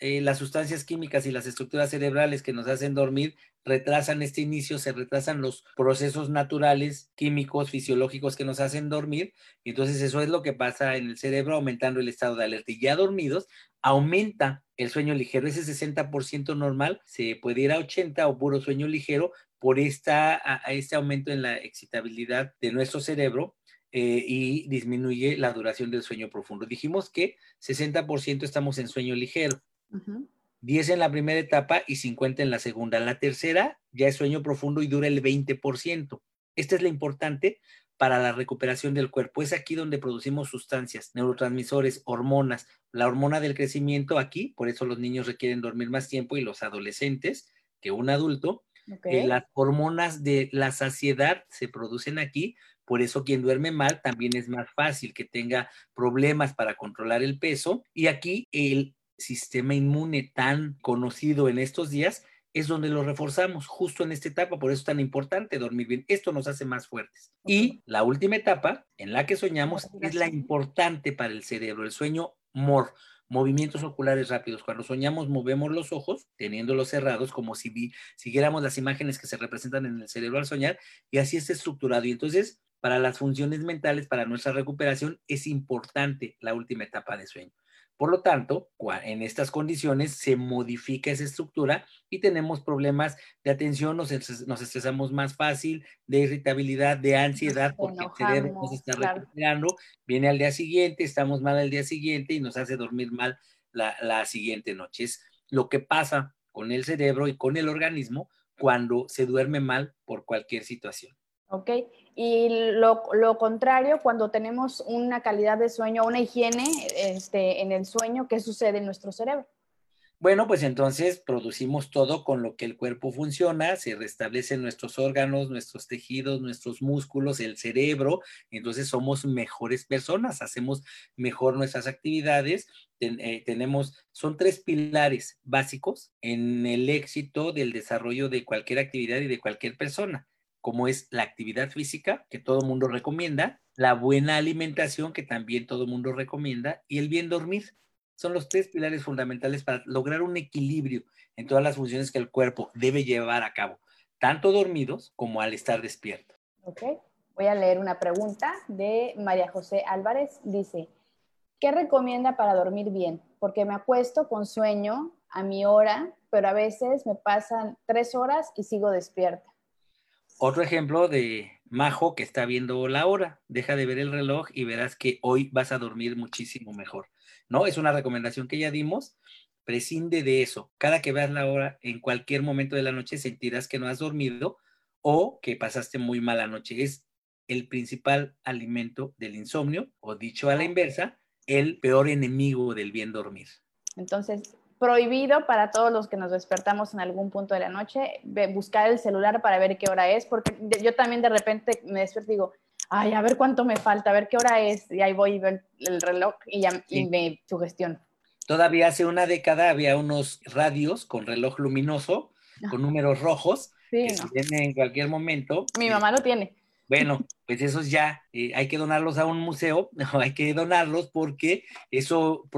[SPEAKER 2] eh, las sustancias químicas y las estructuras cerebrales que nos hacen dormir retrasan este inicio, se retrasan los procesos naturales, químicos, fisiológicos que nos hacen dormir. Entonces eso es lo que pasa en el cerebro, aumentando el estado de alerta. Y ya dormidos, aumenta el sueño ligero. Ese 60% normal se puede ir a 80 o puro sueño ligero por esta, a, este aumento en la excitabilidad de nuestro cerebro eh, y disminuye la duración del sueño profundo. Dijimos que 60% estamos en sueño ligero. 10 en la primera etapa y 50 en la segunda. La tercera ya es sueño profundo y dura el 20%. Esta es la importante para la recuperación del cuerpo. Es aquí donde producimos sustancias, neurotransmisores, hormonas. La hormona del crecimiento aquí, por eso los niños requieren dormir más tiempo y los adolescentes que un adulto. Eh, las hormonas de la saciedad se producen aquí, por eso quien duerme mal también es más fácil que tenga problemas para controlar el peso. Y aquí el sistema inmune tan conocido en estos días es donde lo reforzamos justo en esta etapa, por eso es tan importante dormir bien. Esto nos hace más fuertes. Y la última etapa en la que soñamos es la importante para el cerebro, el sueño MOR, movimientos oculares rápidos. Cuando soñamos movemos los ojos, teniéndolos cerrados, como si siguiéramos las imágenes que se representan en el cerebro al soñar, y así está estructurado. Y entonces, para las funciones mentales, para nuestra recuperación, es importante la última etapa de sueño. Por lo tanto, en estas condiciones se modifica esa estructura y tenemos problemas de atención, nos, estresamos más fácil, de irritabilidad, de ansiedad, porque el cerebro nos está recuperando, viene al día siguiente, estamos mal al día siguiente y nos hace dormir mal la, la siguiente noche. Es lo que pasa con el cerebro y con el organismo cuando se duerme mal por cualquier situación.
[SPEAKER 1] ¿Ok? Y lo, contrario, cuando tenemos una calidad de sueño, una higiene este, en el sueño, ¿qué sucede en nuestro cerebro?
[SPEAKER 2] Bueno, pues entonces producimos todo con lo que el cuerpo funciona, se restablecen nuestros órganos, nuestros tejidos, nuestros músculos, el cerebro, entonces somos mejores personas, hacemos mejor nuestras actividades, eh, tenemos, son tres pilares básicos en el éxito del desarrollo de cualquier actividad y de cualquier persona como es la actividad física, que todo mundo recomienda, la buena alimentación, que también todo mundo recomienda, y el bien dormir. Son los tres pilares fundamentales para lograr un equilibrio en todas las funciones que el cuerpo debe llevar a cabo, tanto dormidos como al estar despierto.
[SPEAKER 1] Ok, voy a leer una pregunta de María José Álvarez. Dice, ¿qué recomienda para dormir bien? Porque me acuesto con sueño a mi hora, pero a veces me pasan tres horas y sigo despierta.
[SPEAKER 2] Otro ejemplo de Majo que está viendo la hora. Deja de ver el reloj y verás que hoy vas a dormir muchísimo mejor. ¿No? Es una recomendación que ya dimos. Prescinde de eso. Cada que veas la hora, en cualquier momento de la noche sentirás que no has dormido o que pasaste muy mala noche. Es el principal alimento del insomnio, o dicho a la inversa, el peor enemigo del bien dormir.
[SPEAKER 1] Entonces, prohibido para todos los que nos despertamos en algún punto de la noche buscar el celular para ver qué hora es, porque yo también de repente me despierto y digo, ay, a ver cuánto me falta, a ver qué hora es, y ahí voy y veo el reloj y, ya, y me sugestiono.
[SPEAKER 2] Todavía hace una década había unos radios con reloj luminoso, con números rojos, que se tienen en cualquier momento.
[SPEAKER 1] Mi mamá lo tiene.
[SPEAKER 2] Bueno, pues esos ya eh, hay que donarlos a un museo, hay que donarlos porque eso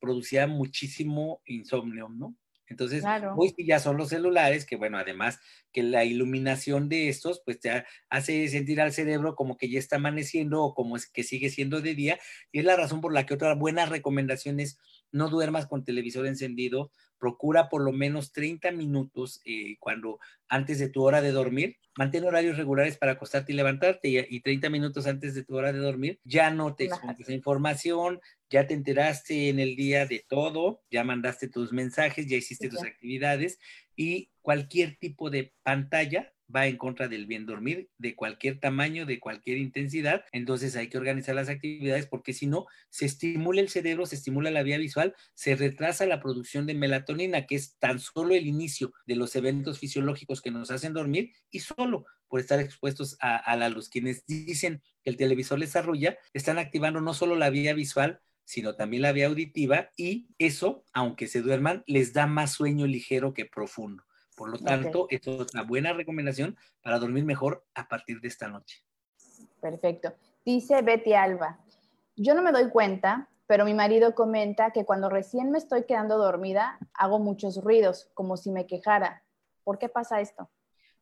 [SPEAKER 2] producía muchísimo insomnio, ¿no? Entonces, hoy ya son los celulares, que bueno, además que la iluminación de estos, pues te hace sentir al cerebro como que ya está amaneciendo o como es que sigue siendo de día. Y es la razón por la que otra buena recomendación es no duermas con televisor encendido, procura por lo menos 30 minutos eh, cuando antes de tu hora de dormir, mantén horarios regulares para acostarte y levantarte y, 30 minutos antes de tu hora de dormir, ya no te expongas información, ya te enteraste en el día de todo, ya mandaste tus mensajes, ya hiciste tus actividades y cualquier tipo de pantalla va en contra del bien dormir de cualquier tamaño, de cualquier intensidad. Entonces hay que organizar las actividades porque si no, se estimula el cerebro, se estimula la vía visual, se retrasa la producción de melatonina, que es tan solo el inicio de los eventos fisiológicos que nos hacen dormir y solo por estar expuestos a, la luz. Quienes dicen que el televisor les arrulla, están activando no solo la vía visual, sino también la vía auditiva y eso, aunque se duerman, les da más sueño ligero que profundo. Por lo tanto, esto es una buena recomendación para dormir mejor a partir de esta noche.
[SPEAKER 1] Perfecto. Dice Betty Alba, yo no me doy cuenta, pero mi marido comenta que cuando recién me estoy quedando dormida, hago muchos ruidos, como si me quejara. ¿Por qué pasa esto?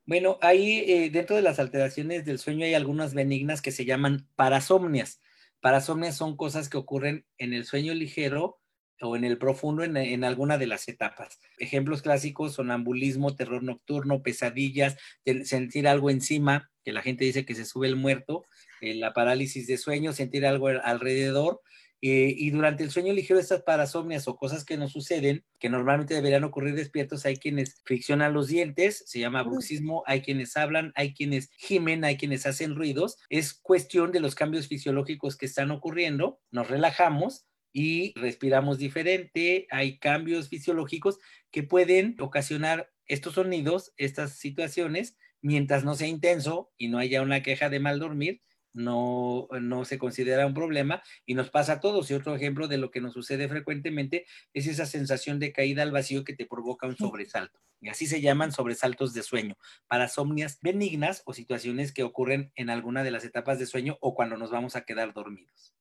[SPEAKER 2] Bueno, ahí eh, dentro de las alteraciones del sueño hay algunas benignas que se llaman parasomnias. Parasomnias son cosas que ocurren en el sueño ligero o en el profundo en, alguna de las etapas. Ejemplos clásicos, sonambulismo, terror nocturno, pesadillas, sentir algo encima, que la gente dice que se sube el muerto, eh, la parálisis de sueño, sentir algo alrededor. Eh, y durante el sueño ligero, estas parasomnias o cosas que nos suceden, que normalmente deberían ocurrir despiertos, hay quienes friccionan los dientes, se llama bruxismo, hay quienes hablan, hay quienes gimen, hay quienes hacen ruidos. Es cuestión de los cambios fisiológicos que están ocurriendo, nos relajamos y respiramos diferente, hay cambios fisiológicos que pueden ocasionar estos sonidos, estas situaciones, mientras no sea intenso y no haya una queja de mal dormir, no, no se considera un problema y nos pasa a todos. Y otro ejemplo de lo que nos sucede frecuentemente es esa sensación de caída al vacío que te provoca un sobresalto. Y así se llaman sobresaltos de sueño, parasomnias benignas o situaciones que ocurren en alguna de las etapas de sueño o cuando nos vamos a quedar dormidos.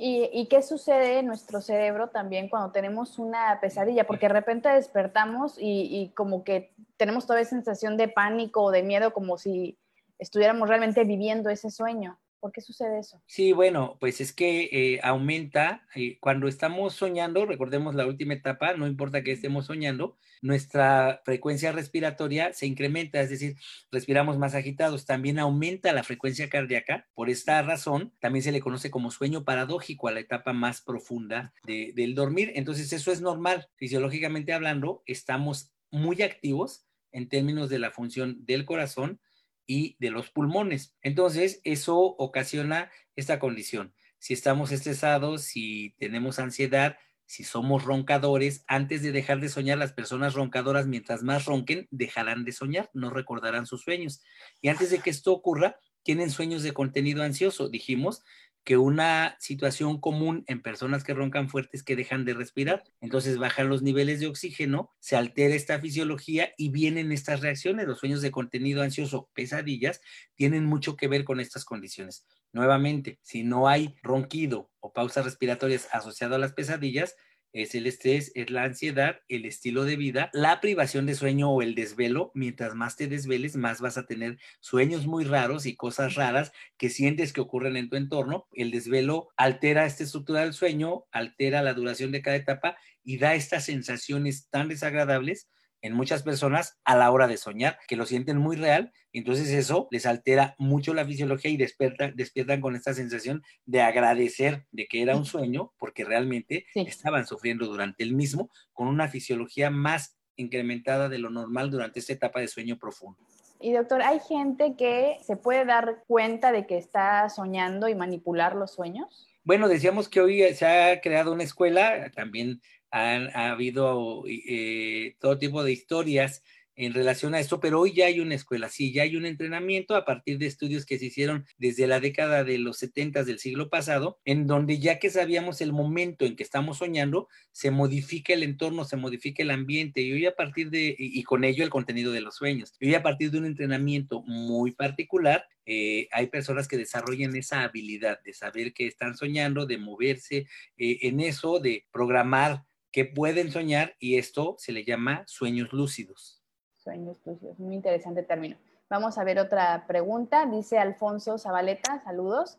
[SPEAKER 1] ¿Y, qué sucede en nuestro cerebro también cuando tenemos una pesadilla? Porque de repente despertamos y, como que tenemos toda esa sensación de pánico o de miedo, como si estuviéramos realmente viviendo ese sueño. ¿Por qué sucede eso?
[SPEAKER 2] Sí, bueno, pues es que eh, aumenta eh, cuando estamos soñando, recordemos la última etapa, no importa que estemos soñando, nuestra frecuencia respiratoria se incrementa, es decir, respiramos más agitados, también aumenta la frecuencia cardíaca. Por esta razón, también se le conoce como sueño paradójico a la etapa más profunda del dormir. Entonces, eso es normal. Fisiológicamente hablando, estamos muy activos en términos de la función del corazón y de los pulmones. Entonces, eso ocasiona esta condición. Si estamos estresados, si tenemos ansiedad, si somos roncadores, antes de dejar de soñar, las personas roncadoras, mientras más ronquen, dejarán de soñar, no recordarán sus sueños. Y antes de que esto ocurra, tienen sueños de contenido ansioso. Dijimos que una situación común en personas que roncan fuertes que dejan de respirar. Entonces bajan los niveles de oxígeno, se altera esta fisiología y vienen estas reacciones. Los sueños de contenido ansioso, pesadillas, tienen mucho que ver con estas condiciones. Nuevamente, si no hay ronquido o pausas respiratorias asociadas a las pesadillas, es el estrés, es la ansiedad, el estilo de vida, la privación de sueño o el desvelo. Mientras más te desveles, más vas a tener sueños muy raros y cosas raras que sientes que ocurren en tu entorno. El desvelo altera esta estructura del sueño, altera la duración de cada etapa y da estas sensaciones tan desagradables en muchas personas a la hora de soñar, que lo sienten muy real, entonces eso les altera mucho la fisiología y despiertan, despiertan con esta sensación de agradecer de que era un sueño, porque realmente estaban sufriendo durante el mismo, con una fisiología más incrementada de lo normal durante esta etapa de sueño profundo.
[SPEAKER 1] Y doctor, ¿hay gente que se puede dar cuenta de que está soñando y manipular los sueños?
[SPEAKER 2] Bueno, decíamos que hoy se ha creado una escuela, también han, ha habido eh, todo tipo de historias en relación a esto, pero hoy ya hay una escuela, sí, ya hay un entrenamiento a partir de estudios que se hicieron desde la década de los 70 del siglo pasado, en donde ya que sabíamos el momento en que estamos soñando, se modifica el entorno, se modifica el ambiente y hoy a partir de, y, con ello el contenido de los sueños, y hoy a partir de un entrenamiento muy particular, eh, hay personas que desarrollan esa habilidad de saber que están soñando, de moverse eh, en eso, de programar que pueden soñar y esto se le llama sueños lúcidos.
[SPEAKER 1] Sueños lúcidos, muy interesante término. Vamos a ver otra pregunta. Dice Alfonso Zabaleta, saludos.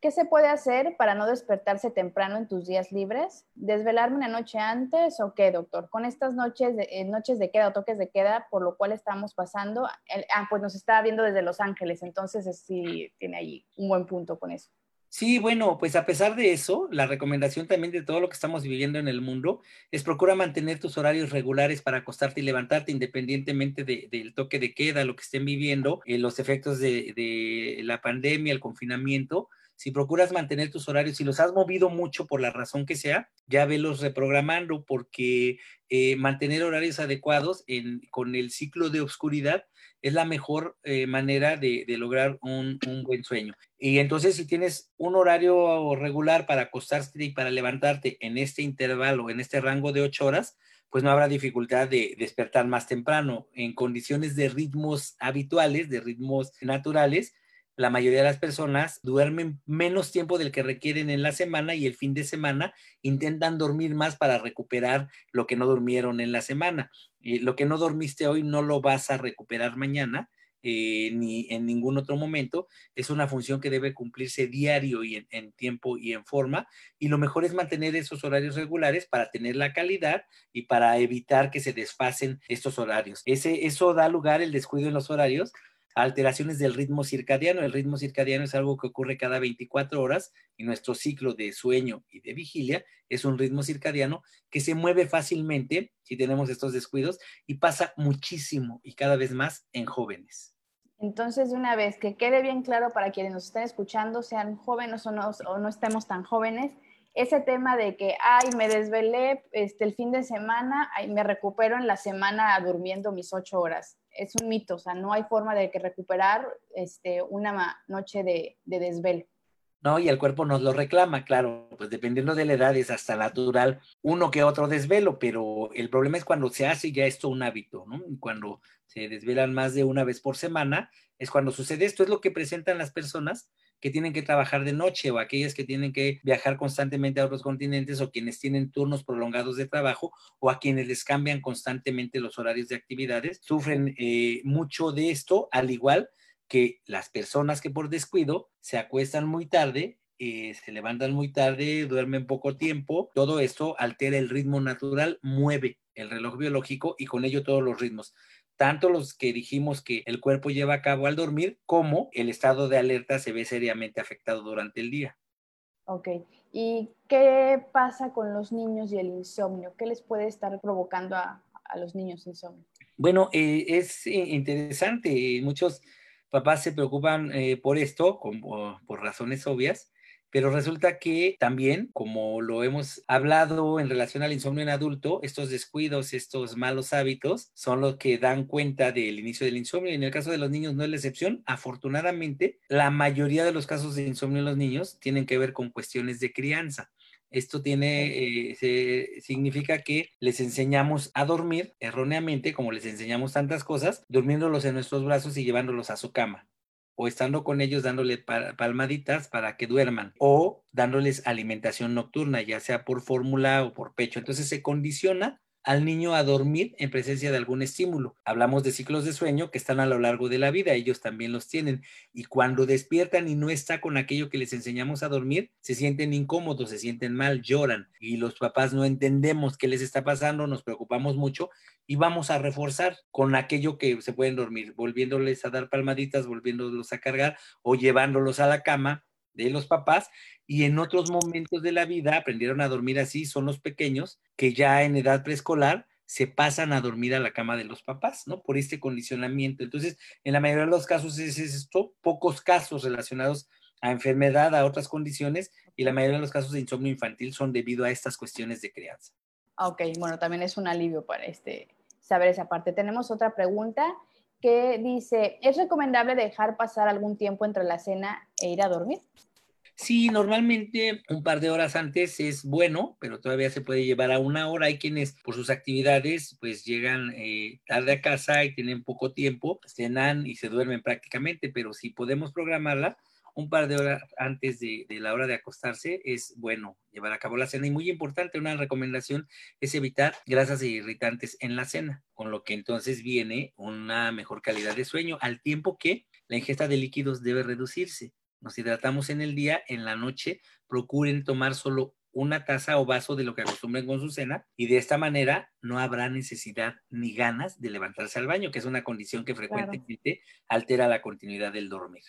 [SPEAKER 1] ¿Qué se puede hacer para no despertarse temprano en tus días libres? ¿Desvelarme una noche antes o qué, doctor? Con estas noches de, eh, noches de queda o toques de queda por lo cual estamos pasando, ah, pues nos está viendo desde Los Ángeles, entonces sí tiene ahí un buen punto con eso.
[SPEAKER 2] Sí, bueno, pues a pesar de eso, la recomendación también de todo lo que estamos viviendo en el mundo es procura mantener tus horarios regulares para acostarte y levantarte independientemente del toque de queda, lo que estén viviendo, eh, los efectos de, de la pandemia, el confinamiento si procuras mantener tus horarios, si los has movido mucho por la razón que sea, ya velos reprogramando porque eh, mantener horarios adecuados con el ciclo de oscuridad es la mejor eh, manera de, lograr un, buen sueño. Y entonces si tienes un horario regular para acostarte y para levantarte en este intervalo, en este rango de ocho horas, pues no habrá dificultad de despertar más temprano. En condiciones de ritmos habituales, de ritmos naturales, la mayoría de las personas duermen menos tiempo del que requieren en la semana y el fin de semana intentan dormir más para recuperar lo que no durmieron en la semana. Y lo que no dormiste hoy no lo vas a recuperar mañana. Eh, ni en ningún otro momento. Es una función que debe cumplirse diario y en, tiempo y en forma. Y lo mejor es mantener esos horarios regulares para tener la calidad y para evitar que se desfasen estos horarios. Ese, eso da lugar el descuido en los horarios alteraciones del ritmo circadiano. El ritmo circadiano es algo que ocurre cada 24 horas y nuestro ciclo de sueño y de vigilia es un ritmo circadiano que se mueve fácilmente si tenemos estos descuidos y pasa muchísimo y cada vez más en jóvenes.
[SPEAKER 1] Entonces, de una vez que quede bien claro para quienes nos estén escuchando, sean jóvenes o no, o no estemos tan jóvenes, ese tema de que, ay, me desvelé este, el fin de semana, ay, me recupero en la semana durmiendo mis ocho horas. Es un mito, o sea, no hay forma de que recuperar este, una noche de, de desvelo.
[SPEAKER 2] ¿no? Y el cuerpo nos lo reclama, claro, pues dependiendo de la edad es hasta natural uno que otro desvelo, pero el problema es cuando se hace ya esto un hábito, ¿no? Cuando se desvelan más de una vez por semana, es cuando sucede esto, es lo que presentan las personas que tienen que trabajar de noche o aquellas que tienen que viajar constantemente a otros continentes o quienes tienen turnos prolongados de trabajo o a quienes les cambian constantemente los horarios de actividades, sufren eh, mucho de esto, al igual que las personas que por descuido se acuestan muy tarde eh, se levantan muy tarde, duermen poco tiempo, todo esto altera el ritmo natural, mueve el reloj biológico y con ello todos los ritmos tanto los que dijimos que el cuerpo lleva a cabo al dormir, como el estado de alerta se ve seriamente afectado durante el día.
[SPEAKER 1] Ok, ¿y qué pasa con los niños y el insomnio? ¿Qué les puede estar provocando a, los niños insomnio?
[SPEAKER 2] Bueno, eh, es interesante, muchos papás se preocupan eh, por esto, por razones obvias, pero resulta que también, como lo hemos hablado en relación al insomnio en adulto, estos descuidos, estos malos hábitos son los que dan cuenta del inicio del insomnio. Y en el caso de los niños no es la excepción. Afortunadamente, la mayoría de los casos de insomnio en los niños tienen que ver con cuestiones de crianza. Esto tiene, eh, significa que les enseñamos a dormir erróneamente, como les enseñamos tantas cosas, durmiéndolos en nuestros brazos y llevándolos a su cama o estando con ellos dándole palmaditas para que duerman o dándoles alimentación nocturna, ya sea por fórmula o por pecho. Entonces se condiciona al niño a dormir en presencia de algún estímulo. Hablamos de ciclos de sueño que están a lo largo de la vida, ellos también los tienen. Y cuando despiertan y no está con aquello que les enseñamos a dormir, se sienten incómodos, se sienten mal, lloran. Y los papás no entendemos qué les está pasando, nos preocupamos mucho y vamos a reforzar con aquello que se pueden dormir, volviéndoles a dar palmaditas, volviéndolos a cargar o llevándolos a la cama de los papás y en otros momentos de la vida aprendieron a dormir así, son los pequeños que ya en edad preescolar se pasan a dormir a la cama de los papás, ¿no? Por este condicionamiento. Entonces, en la mayoría de los casos es esto, pocos casos relacionados a enfermedad, a otras condiciones, y la mayoría de los casos de insomnio infantil son debido a estas cuestiones de crianza.
[SPEAKER 1] Ok, bueno, también es un alivio para este, saber esa parte. Tenemos otra pregunta que dice, ¿es recomendable dejar pasar algún tiempo entre la cena e ir a dormir?
[SPEAKER 2] Sí, normalmente un par de horas antes es bueno, pero todavía se puede llevar a una hora. Hay quienes por sus actividades pues llegan eh, tarde a casa y tienen poco tiempo, cenan y se duermen prácticamente, pero si podemos programarla, un par de horas antes de, la hora de acostarse es bueno llevar a cabo la cena. Y muy importante, una recomendación es evitar grasas e irritantes en la cena, con lo que entonces viene una mejor calidad de sueño, al tiempo que la ingesta de líquidos debe reducirse. Nos hidratamos en el día, en la noche procuren tomar solo una taza o vaso de lo que acostumbren con su cena y de esta manera no habrá necesidad ni ganas de levantarse al baño, que es una condición que frecuentemente altera la continuidad del dormir.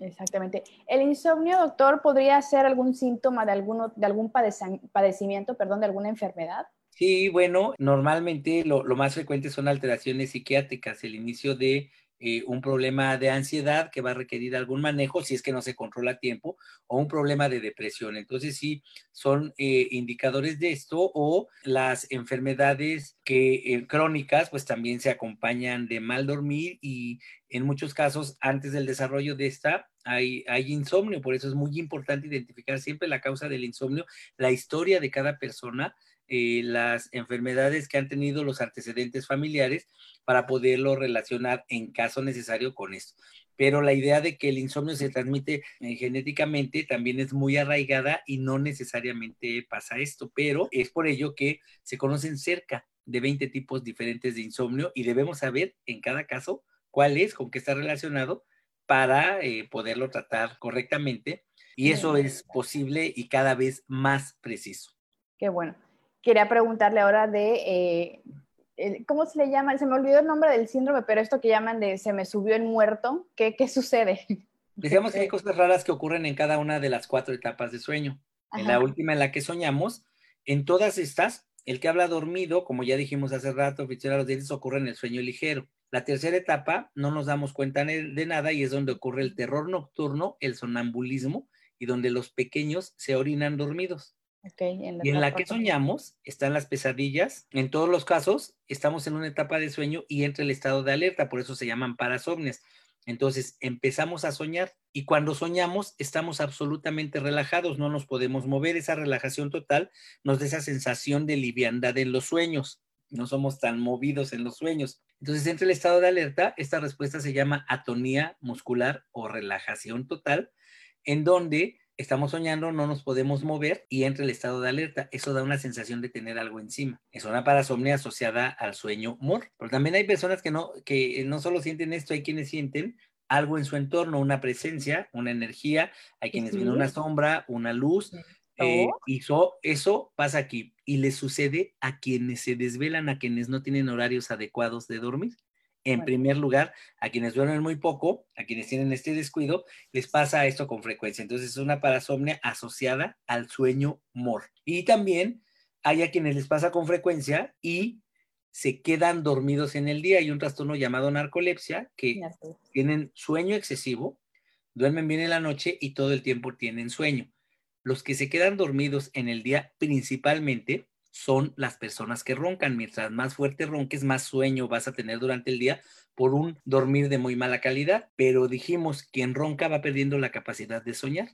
[SPEAKER 1] Exactamente. ¿El insomnio, doctor, podría ser algún síntoma de, alguno, de algún padecimiento, perdón, de alguna enfermedad?
[SPEAKER 2] Sí, bueno, normalmente lo, lo, más frecuente son alteraciones psiquiátricas, el inicio de eh, un problema de ansiedad que va a requerir algún manejo si es que no se controla a tiempo o un problema de depresión. Entonces sí, son eh, indicadores de esto o las enfermedades que eh, crónicas pues también se acompañan de mal dormir y en muchos casos antes del desarrollo de esta hay, hay insomnio, por eso es muy importante identificar siempre la causa del insomnio, la historia de cada persona eh, las enfermedades que han tenido los antecedentes familiares para poderlo relacionar en caso necesario con esto. Pero la idea de que el insomnio se transmite eh, genéticamente también es muy arraigada y no necesariamente pasa esto, pero es por ello que se conocen cerca de 20 tipos diferentes de insomnio y debemos saber en cada caso cuál es, con qué está relacionado para eh, poderlo tratar correctamente y eso es posible y cada vez más preciso.
[SPEAKER 1] Qué bueno quería preguntarle ahora de, eh, ¿cómo se le llama? Se me olvidó el nombre del síndrome, pero esto que llaman de se me subió el muerto, ¿qué, qué sucede?
[SPEAKER 2] Decíamos que hay cosas raras que ocurren en cada una de las cuatro etapas de sueño. En la última en la que soñamos, en todas estas, el que habla dormido, como ya dijimos hace rato, a los dientes, ocurre en el sueño ligero. La tercera etapa no nos damos cuenta de nada y es donde ocurre el terror nocturno, el sonambulismo y donde los pequeños se orinan dormidos. Y en la que soñamos están las pesadillas. En todos los casos estamos en una etapa de sueño y entra el estado de alerta, por eso se llaman parasomnias. Entonces empezamos a soñar y cuando soñamos estamos absolutamente relajados, no nos podemos mover. Esa relajación total nos da esa sensación de liviandad en los sueños. No somos tan movidos en los sueños. Entonces, entre el estado de alerta, esta respuesta se llama atonía muscular o relajación total, en donde estamos soñando, no nos podemos mover y entra el estado de alerta. Eso da una sensación de tener algo encima. Es una parasomnia asociada al sueño MOR. Pero también hay personas que no, que no solo sienten esto, hay quienes sienten algo en su entorno, una presencia, una energía, hay quienes ven una sombra, una luz. Eh, y eso pasa aquí y le sucede a quienes se desvelan, a quienes no tienen horarios adecuados de dormir. En primer lugar, a quienes duermen muy poco, a quienes tienen este descuido, les pasa esto con frecuencia. Entonces es una parasomnia asociada al sueño MOR. Y también hay a quienes les pasa con frecuencia y se quedan dormidos en el día. Hay un trastorno llamado narcolepsia que tienen sueño excesivo, duermen bien en la noche y todo el tiempo tienen sueño. Los que se quedan dormidos en el día principalmente son las personas que roncan. Mientras más fuerte ronques, más sueño vas a tener durante el día por un dormir de muy mala calidad. Pero dijimos, quien ronca va perdiendo la capacidad de soñar.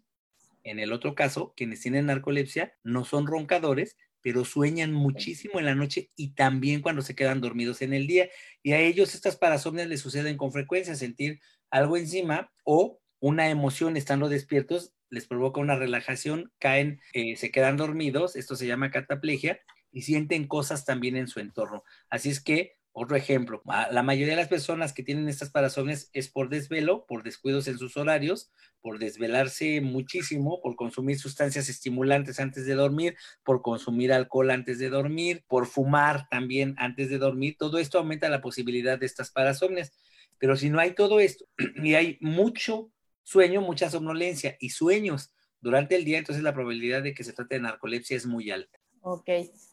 [SPEAKER 2] En el otro caso, quienes tienen narcolepsia no son roncadores, pero sueñan muchísimo en la noche y también cuando se quedan dormidos en el día. Y a ellos estas parasomnias les suceden con frecuencia, sentir algo encima o una emoción estando despiertos les provoca una relajación, caen, eh, se quedan dormidos, esto se llama cataplegia, y sienten cosas también en su entorno. Así es que, otro ejemplo, la mayoría de las personas que tienen estas parasomnias es por desvelo, por descuidos en sus horarios, por desvelarse muchísimo, por consumir sustancias estimulantes antes de dormir, por consumir alcohol antes de dormir, por fumar también antes de dormir. Todo esto aumenta la posibilidad de estas parasomnias. Pero si no hay todo esto y hay mucho sueño, mucha somnolencia y sueños durante el día, entonces la probabilidad de que se trate de narcolepsia es muy alta.
[SPEAKER 1] Ok,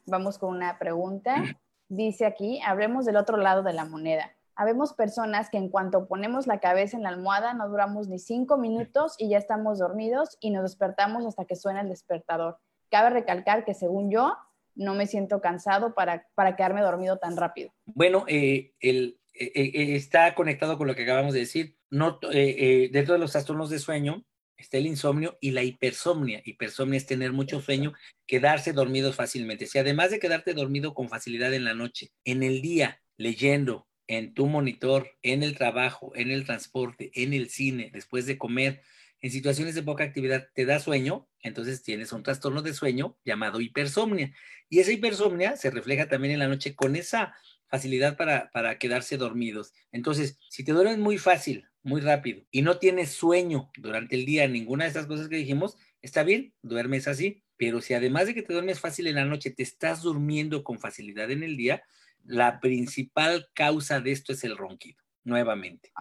[SPEAKER 1] vamos con una pregunta. Dice aquí, hablemos del otro lado de la moneda. Habemos personas que en cuanto ponemos la cabeza en la almohada no duramos ni cinco minutos y ya estamos dormidos y nos despertamos hasta que suena el despertador. Cabe recalcar que según yo, no me siento cansado para, para quedarme dormido tan rápido.
[SPEAKER 2] Bueno, eh, el, está conectado con lo que acabamos de decir. No, dentro de los trastornos de sueño, está el insomnio y la hipersomnia. Hipersomnia es tener mucho sueño, quedarse dormido fácilmente. Si además de quedarte dormido con facilidad en la noche, en el día, leyendo, en tu monitor, en el trabajo, en el transporte, en el cine, después de comer, en situaciones de poca actividad te da sueño, entonces tienes un trastorno de sueño llamado hipersomnia. Y esa hipersomnia se refleja también en la noche con esa facilidad para, para quedarse dormidos. Entonces, si te duermes muy fácil, muy rápido y no tienes sueño durante el día, ninguna de estas cosas que dijimos, está bien, duermes así. Pero si además de que te duermes fácil en la noche, te estás durmiendo con facilidad en el día, la principal causa de esto es el ronquido, nuevamente.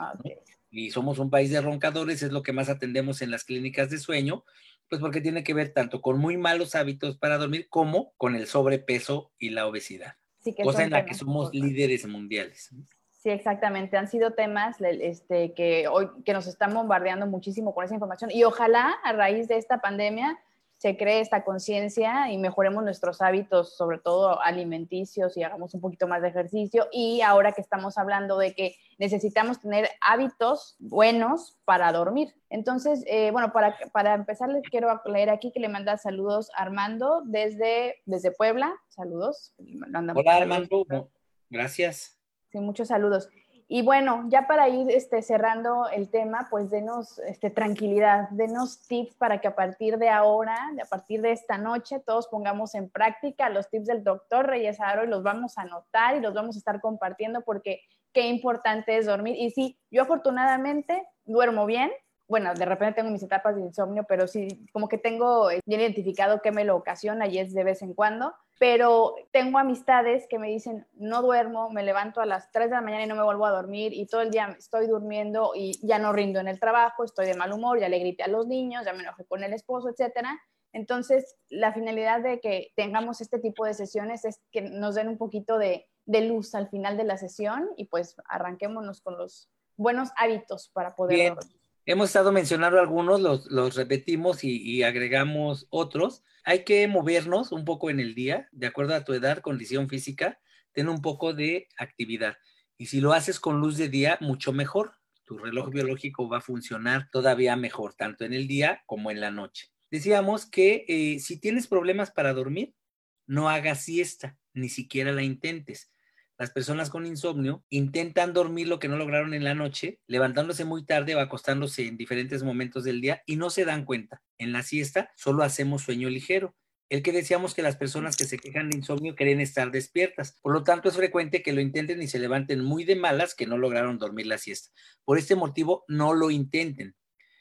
[SPEAKER 2] Y somos un país de roncadores, es lo que más atendemos en las clínicas de sueño, pues porque tiene que ver tanto con muy malos hábitos para dormir como con el sobrepeso y la obesidad cosa en la que somos líderes mundiales.
[SPEAKER 1] Sí, exactamente. Han sido temas este, que hoy que nos están bombardeando muchísimo con esa información y ojalá a raíz de esta pandemia se cree esta conciencia y mejoremos nuestros hábitos, sobre todo alimenticios, y hagamos un poquito más de ejercicio. Y ahora que estamos hablando de que necesitamos tener hábitos buenos para dormir. Entonces, eh, bueno, para, para empezar, les quiero leer aquí que le manda saludos Armando desde, desde Puebla. Saludos.
[SPEAKER 2] Hola, Armando. Gracias.
[SPEAKER 1] Sí, muchos saludos. Y bueno, ya para ir este, cerrando el tema, pues denos este, tranquilidad, denos tips para que a partir de ahora, a partir de esta noche, todos pongamos en práctica los tips del doctor Reyes Aro y los vamos a anotar y los vamos a estar compartiendo porque qué importante es dormir. Y sí, yo afortunadamente duermo bien, bueno, de repente tengo mis etapas de insomnio, pero sí, como que tengo bien identificado qué me lo ocasiona y es de vez en cuando. Pero tengo amistades que me dicen, no duermo, me levanto a las 3 de la mañana y no me vuelvo a dormir y todo el día estoy durmiendo y ya no rindo en el trabajo, estoy de mal humor, ya le grité a los niños, ya me enojé con el esposo, etcétera. Entonces, la finalidad de que tengamos este tipo de sesiones es que nos den un poquito de, de luz al final de la sesión y pues arranquémonos con los buenos hábitos para poder.
[SPEAKER 2] Hemos estado mencionando algunos, los, repetimos y, agregamos otros. Hay que movernos un poco en el día, de acuerdo a tu edad, condición física, ten un poco de actividad. Y si lo haces con luz de día, mucho mejor. Tu reloj biológico va a funcionar todavía mejor, tanto en el día como en la noche. Decíamos que eh, si tienes problemas para dormir, no hagas siesta, ni siquiera la intentes las personas con insomnio intentan dormir lo que no lograron en la noche, levantándose muy tarde o acostándose en diferentes momentos del día y no se dan cuenta. En la siesta solo hacemos sueño ligero. El que decíamos que las personas que se quejan de insomnio quieren estar despiertas. Por lo tanto, es frecuente que lo intenten y se levanten muy de malas que no lograron dormir la siesta. Por este motivo, no lo intenten.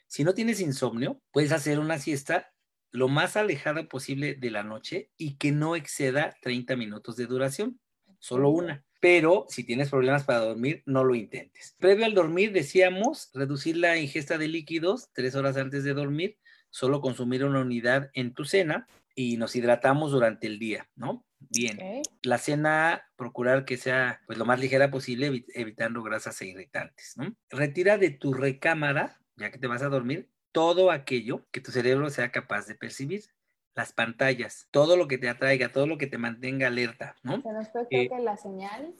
[SPEAKER 2] Si no tienes insomnio, puedes hacer una siesta lo más alejada posible de la noche y que no exceda 30 minutos de duración. Solo una pero si tienes problemas para dormir, no lo intentes. Previo al dormir, decíamos reducir la ingesta de líquidos tres horas antes de dormir, solo consumir una unidad en tu cena y nos hidratamos durante el día, ¿no? Bien. La cena, procurar que sea pues, lo más ligera posible, evitando grasas e irritantes, ¿no? Retira de tu recámara, ya que te vas a dormir, todo aquello que tu cerebro sea capaz de percibir las pantallas, todo lo que te atraiga, todo lo que te mantenga alerta, ¿no?
[SPEAKER 1] Se nos fue eh, que la señal.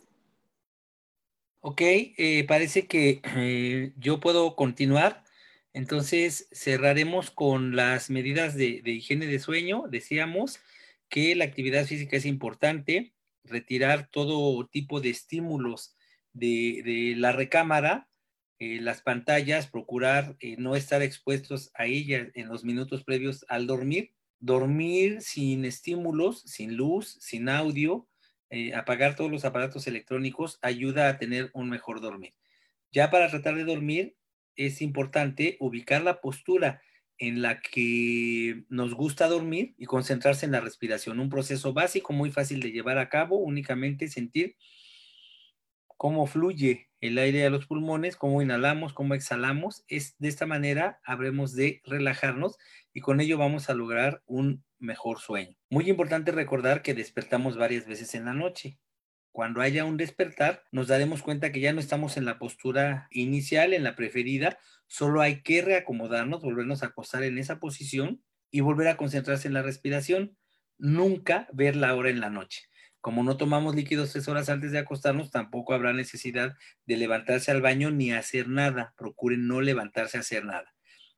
[SPEAKER 2] Ok, eh, parece que eh, yo puedo continuar. Entonces cerraremos con las medidas de, higiene de sueño. Decíamos que la actividad física es importante, retirar todo tipo de estímulos de, la recámara, las pantallas, procurar no estar expuestos a ellas en los minutos previos al dormir dormir sin estímulos, sin luz, sin audio, eh, apagar todos los aparatos electrónicos ayuda a tener un mejor dormir. Ya para tratar de dormir es importante ubicar la postura en la que nos gusta dormir y concentrarse en la respiración. Un proceso básico muy fácil de llevar a cabo, únicamente sentir cómo fluye el aire a los pulmones, cómo inhalamos, cómo exhalamos. Es de esta manera habremos de relajarnos y con ello vamos a lograr un mejor sueño. Muy importante recordar que despertamos varias veces en la noche. Cuando haya un despertar, nos daremos cuenta que ya no estamos en la postura inicial, en la preferida, solo hay que reacomodarnos, volvernos a acostar en esa posición y volver a concentrarse en la respiración. Nunca ver la hora en la noche. Como no tomamos líquidos tres horas antes de acostarnos, tampoco habrá necesidad de levantarse al baño ni hacer nada. Procuren no levantarse a hacer nada.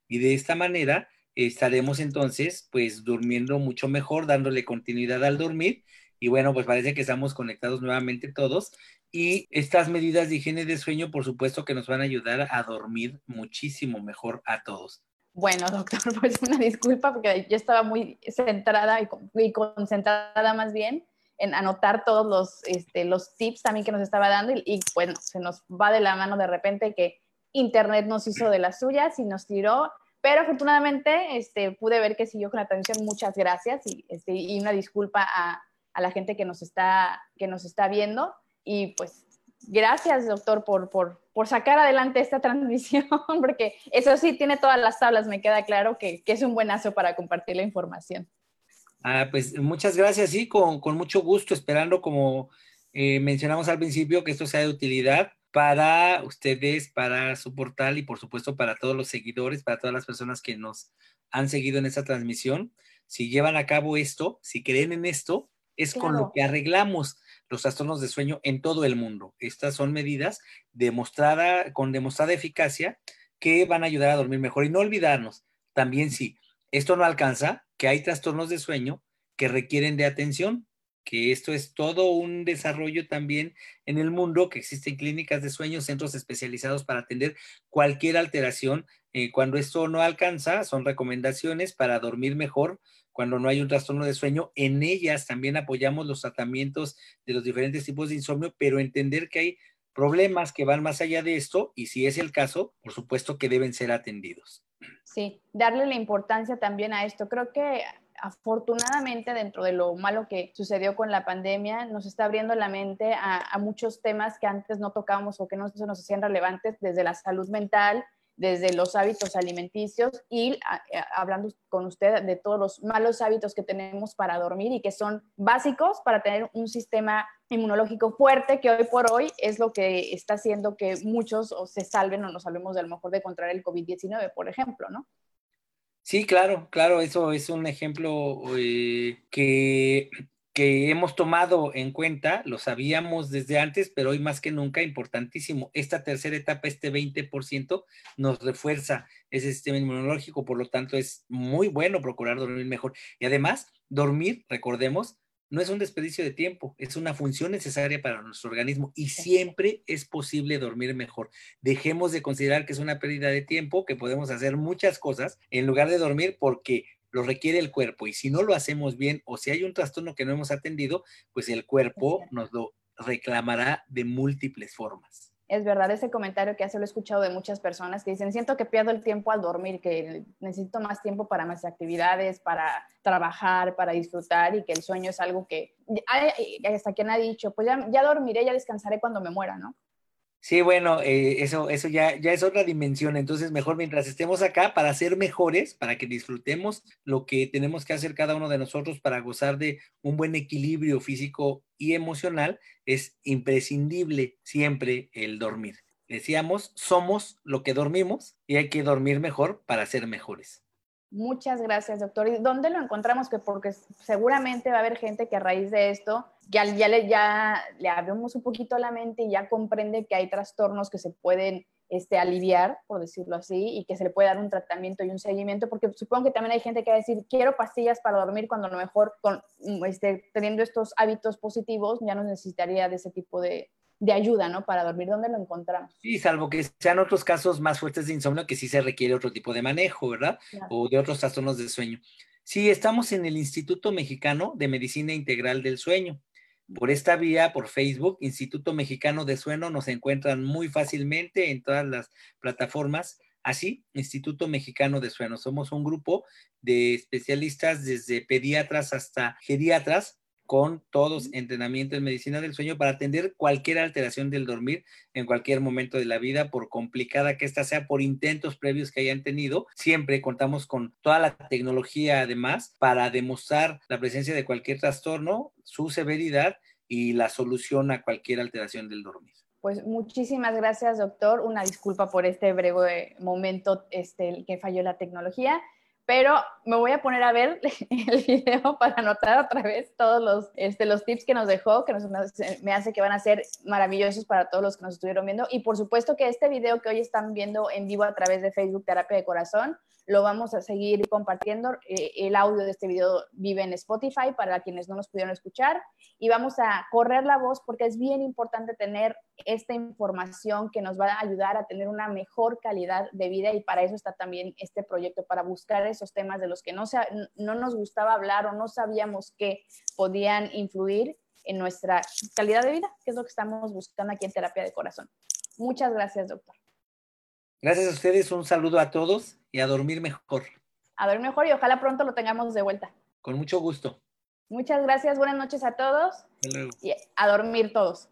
[SPEAKER 2] Y de esta manera estaremos entonces pues durmiendo mucho mejor, dándole continuidad al dormir. Y bueno, pues parece que estamos conectados nuevamente todos. Y estas medidas de higiene de sueño, por supuesto que nos van a ayudar a dormir muchísimo mejor a todos.
[SPEAKER 1] Bueno, doctor, pues una disculpa porque yo estaba muy centrada y, concentrada más bien en anotar todos los, este, los tips también que nos estaba dando y, bueno, se nos va de la mano de repente que Internet nos hizo de las suyas y nos tiró, pero afortunadamente este, pude ver que siguió con transmisión. Muchas gracias y, este, y una disculpa a, a, la gente que nos, está, que nos está viendo y pues gracias doctor por, por, por sacar adelante esta transmisión, porque eso sí tiene todas las tablas, me queda claro que, que es un buenazo para compartir la información.
[SPEAKER 2] Ah, pues muchas gracias, sí, con, mucho gusto, esperando como eh, mencionamos al principio que esto sea de utilidad para ustedes, para su portal y por supuesto para todos los seguidores, para todas las personas que nos han seguido en esta transmisión. Si llevan a cabo esto, si creen en esto, es con lo que arreglamos los trastornos de sueño en todo el mundo. Estas son medidas demostrada, con demostrada eficacia que van a ayudar a dormir mejor. Y no olvidarnos, también sí, esto no alcanza, que hay trastornos de sueño que requieren de atención, que esto es todo un desarrollo también en el mundo, que existen clínicas de sueño, centros especializados para atender cualquier alteración. Eh, cuando esto no alcanza, son recomendaciones para dormir mejor. Cuando no hay un trastorno de sueño, en ellas también apoyamos los tratamientos de los diferentes tipos de insomnio, pero entender que hay problemas que van más allá de esto y si es el caso, por supuesto que deben ser atendidos.
[SPEAKER 1] Sí, darle la importancia también a esto. Creo que afortunadamente dentro de lo malo que sucedió con la pandemia, nos está abriendo la mente a, muchos temas que antes no tocábamos o que no se nos hacían relevantes, desde la salud mental, desde los hábitos alimenticios y hablando con usted de todos los malos hábitos que tenemos para dormir y que son básicos para tener un sistema inmunológico fuerte, que hoy por hoy es lo que está haciendo que muchos se salven o nos salvemos de lo mejor de contraer el COVID-19, por ejemplo, ¿no?
[SPEAKER 2] Sí, claro, claro, eso es un ejemplo eh, que, que hemos tomado en cuenta, lo sabíamos desde antes, pero hoy más que nunca importantísimo. Esta tercera etapa, este 20%, nos refuerza ese sistema inmunológico, por lo tanto es muy bueno procurar dormir mejor. Y además, dormir, recordemos, no es un desperdicio de tiempo, es una función necesaria para nuestro organismo y siempre es posible dormir mejor. Dejemos de considerar que es una pérdida de tiempo, que podemos hacer muchas cosas en lugar de dormir porque lo requiere el cuerpo y si no lo hacemos bien o si hay un trastorno que no hemos atendido, pues el cuerpo nos lo reclamará de múltiples formas
[SPEAKER 1] es verdad ese comentario que ya se lo he escuchado de muchas personas que dicen, siento que pierdo el tiempo al dormir, que necesito más tiempo para más actividades, para trabajar, para disfrutar y que el sueño es algo que, hasta quien ha dicho, pues ya, ya dormiré, ya descansaré cuando me muera, ¿no?
[SPEAKER 2] Sí, bueno, eh, eso, eso ya, ya es otra dimensión. Entonces, mejor mientras estemos acá para ser mejores, para que disfrutemos lo que tenemos que hacer cada uno de nosotros para gozar de un buen equilibrio físico y emocional, es imprescindible siempre el dormir. Decíamos, somos lo que dormimos y hay que dormir mejor para ser mejores.
[SPEAKER 1] Muchas gracias, doctor. ¿Y dónde lo encontramos? Que porque seguramente va a haber gente que a raíz de esto ya, ya, le, ya le abrimos un poquito la mente y ya comprende que hay trastornos que se pueden este, aliviar, por decirlo así, y que se le puede dar un tratamiento y un seguimiento, porque supongo que también hay gente que va a decir, quiero pastillas para dormir, cuando a lo mejor con, este, teniendo estos hábitos positivos ya no necesitaría de ese tipo de, de ayuda, ¿no? Para dormir, ¿dónde lo encontramos?
[SPEAKER 2] Sí, salvo que sean otros casos más fuertes de insomnio que sí se requiere otro tipo de manejo, ¿verdad? O de otros trastornos de sueño. Sí, estamos en el Instituto Mexicano de Medicina Integral del Sueño. Por esta vía, por Facebook, Instituto Mexicano de Sueño, nos encuentran muy fácilmente en todas las plataformas. Así, Instituto Mexicano de Sueño. Somos un grupo de especialistas desde pediatras hasta geriatras con todos entrenamiento en medicina del sueño para atender cualquier alteración del dormir en cualquier momento de la vida, por complicada que ésta sea, por intentos previos que hayan tenido. Siempre contamos con toda la tecnología además para demostrar la presencia de cualquier trastorno, su severidad y la solución a cualquier alteración del dormir.
[SPEAKER 1] Pues muchísimas gracias, doctor. Una disculpa por este breve momento este, que falló la tecnología pero me voy a poner a ver el video para anotar otra vez todos los, este, los tips que nos dejó, que nos, me hace que van a ser maravillosos para todos los que nos estuvieron viendo. Y por supuesto que este video que hoy están viendo en vivo a través de Facebook Terapia de Corazón, lo vamos a seguir compartiendo. Eh, el audio de este video vive en Spotify para quienes no nos pudieron escuchar y vamos a correr la voz porque es bien importante tener esta información que nos va a ayudar a tener una mejor calidad de vida y para eso está también este proyecto, para buscar esos temas de los que no, no nos gustaba hablar o no sabíamos que podían influir en nuestra calidad de vida, que es lo que estamos buscando aquí en Terapia de Corazón. Muchas gracias, doctor.
[SPEAKER 2] Gracias a ustedes, un saludo a todos y a dormir mejor.
[SPEAKER 1] A dormir mejor y ojalá pronto lo tengamos de vuelta.
[SPEAKER 2] Con mucho gusto.
[SPEAKER 1] Muchas gracias, buenas noches a todos. Y a dormir todos.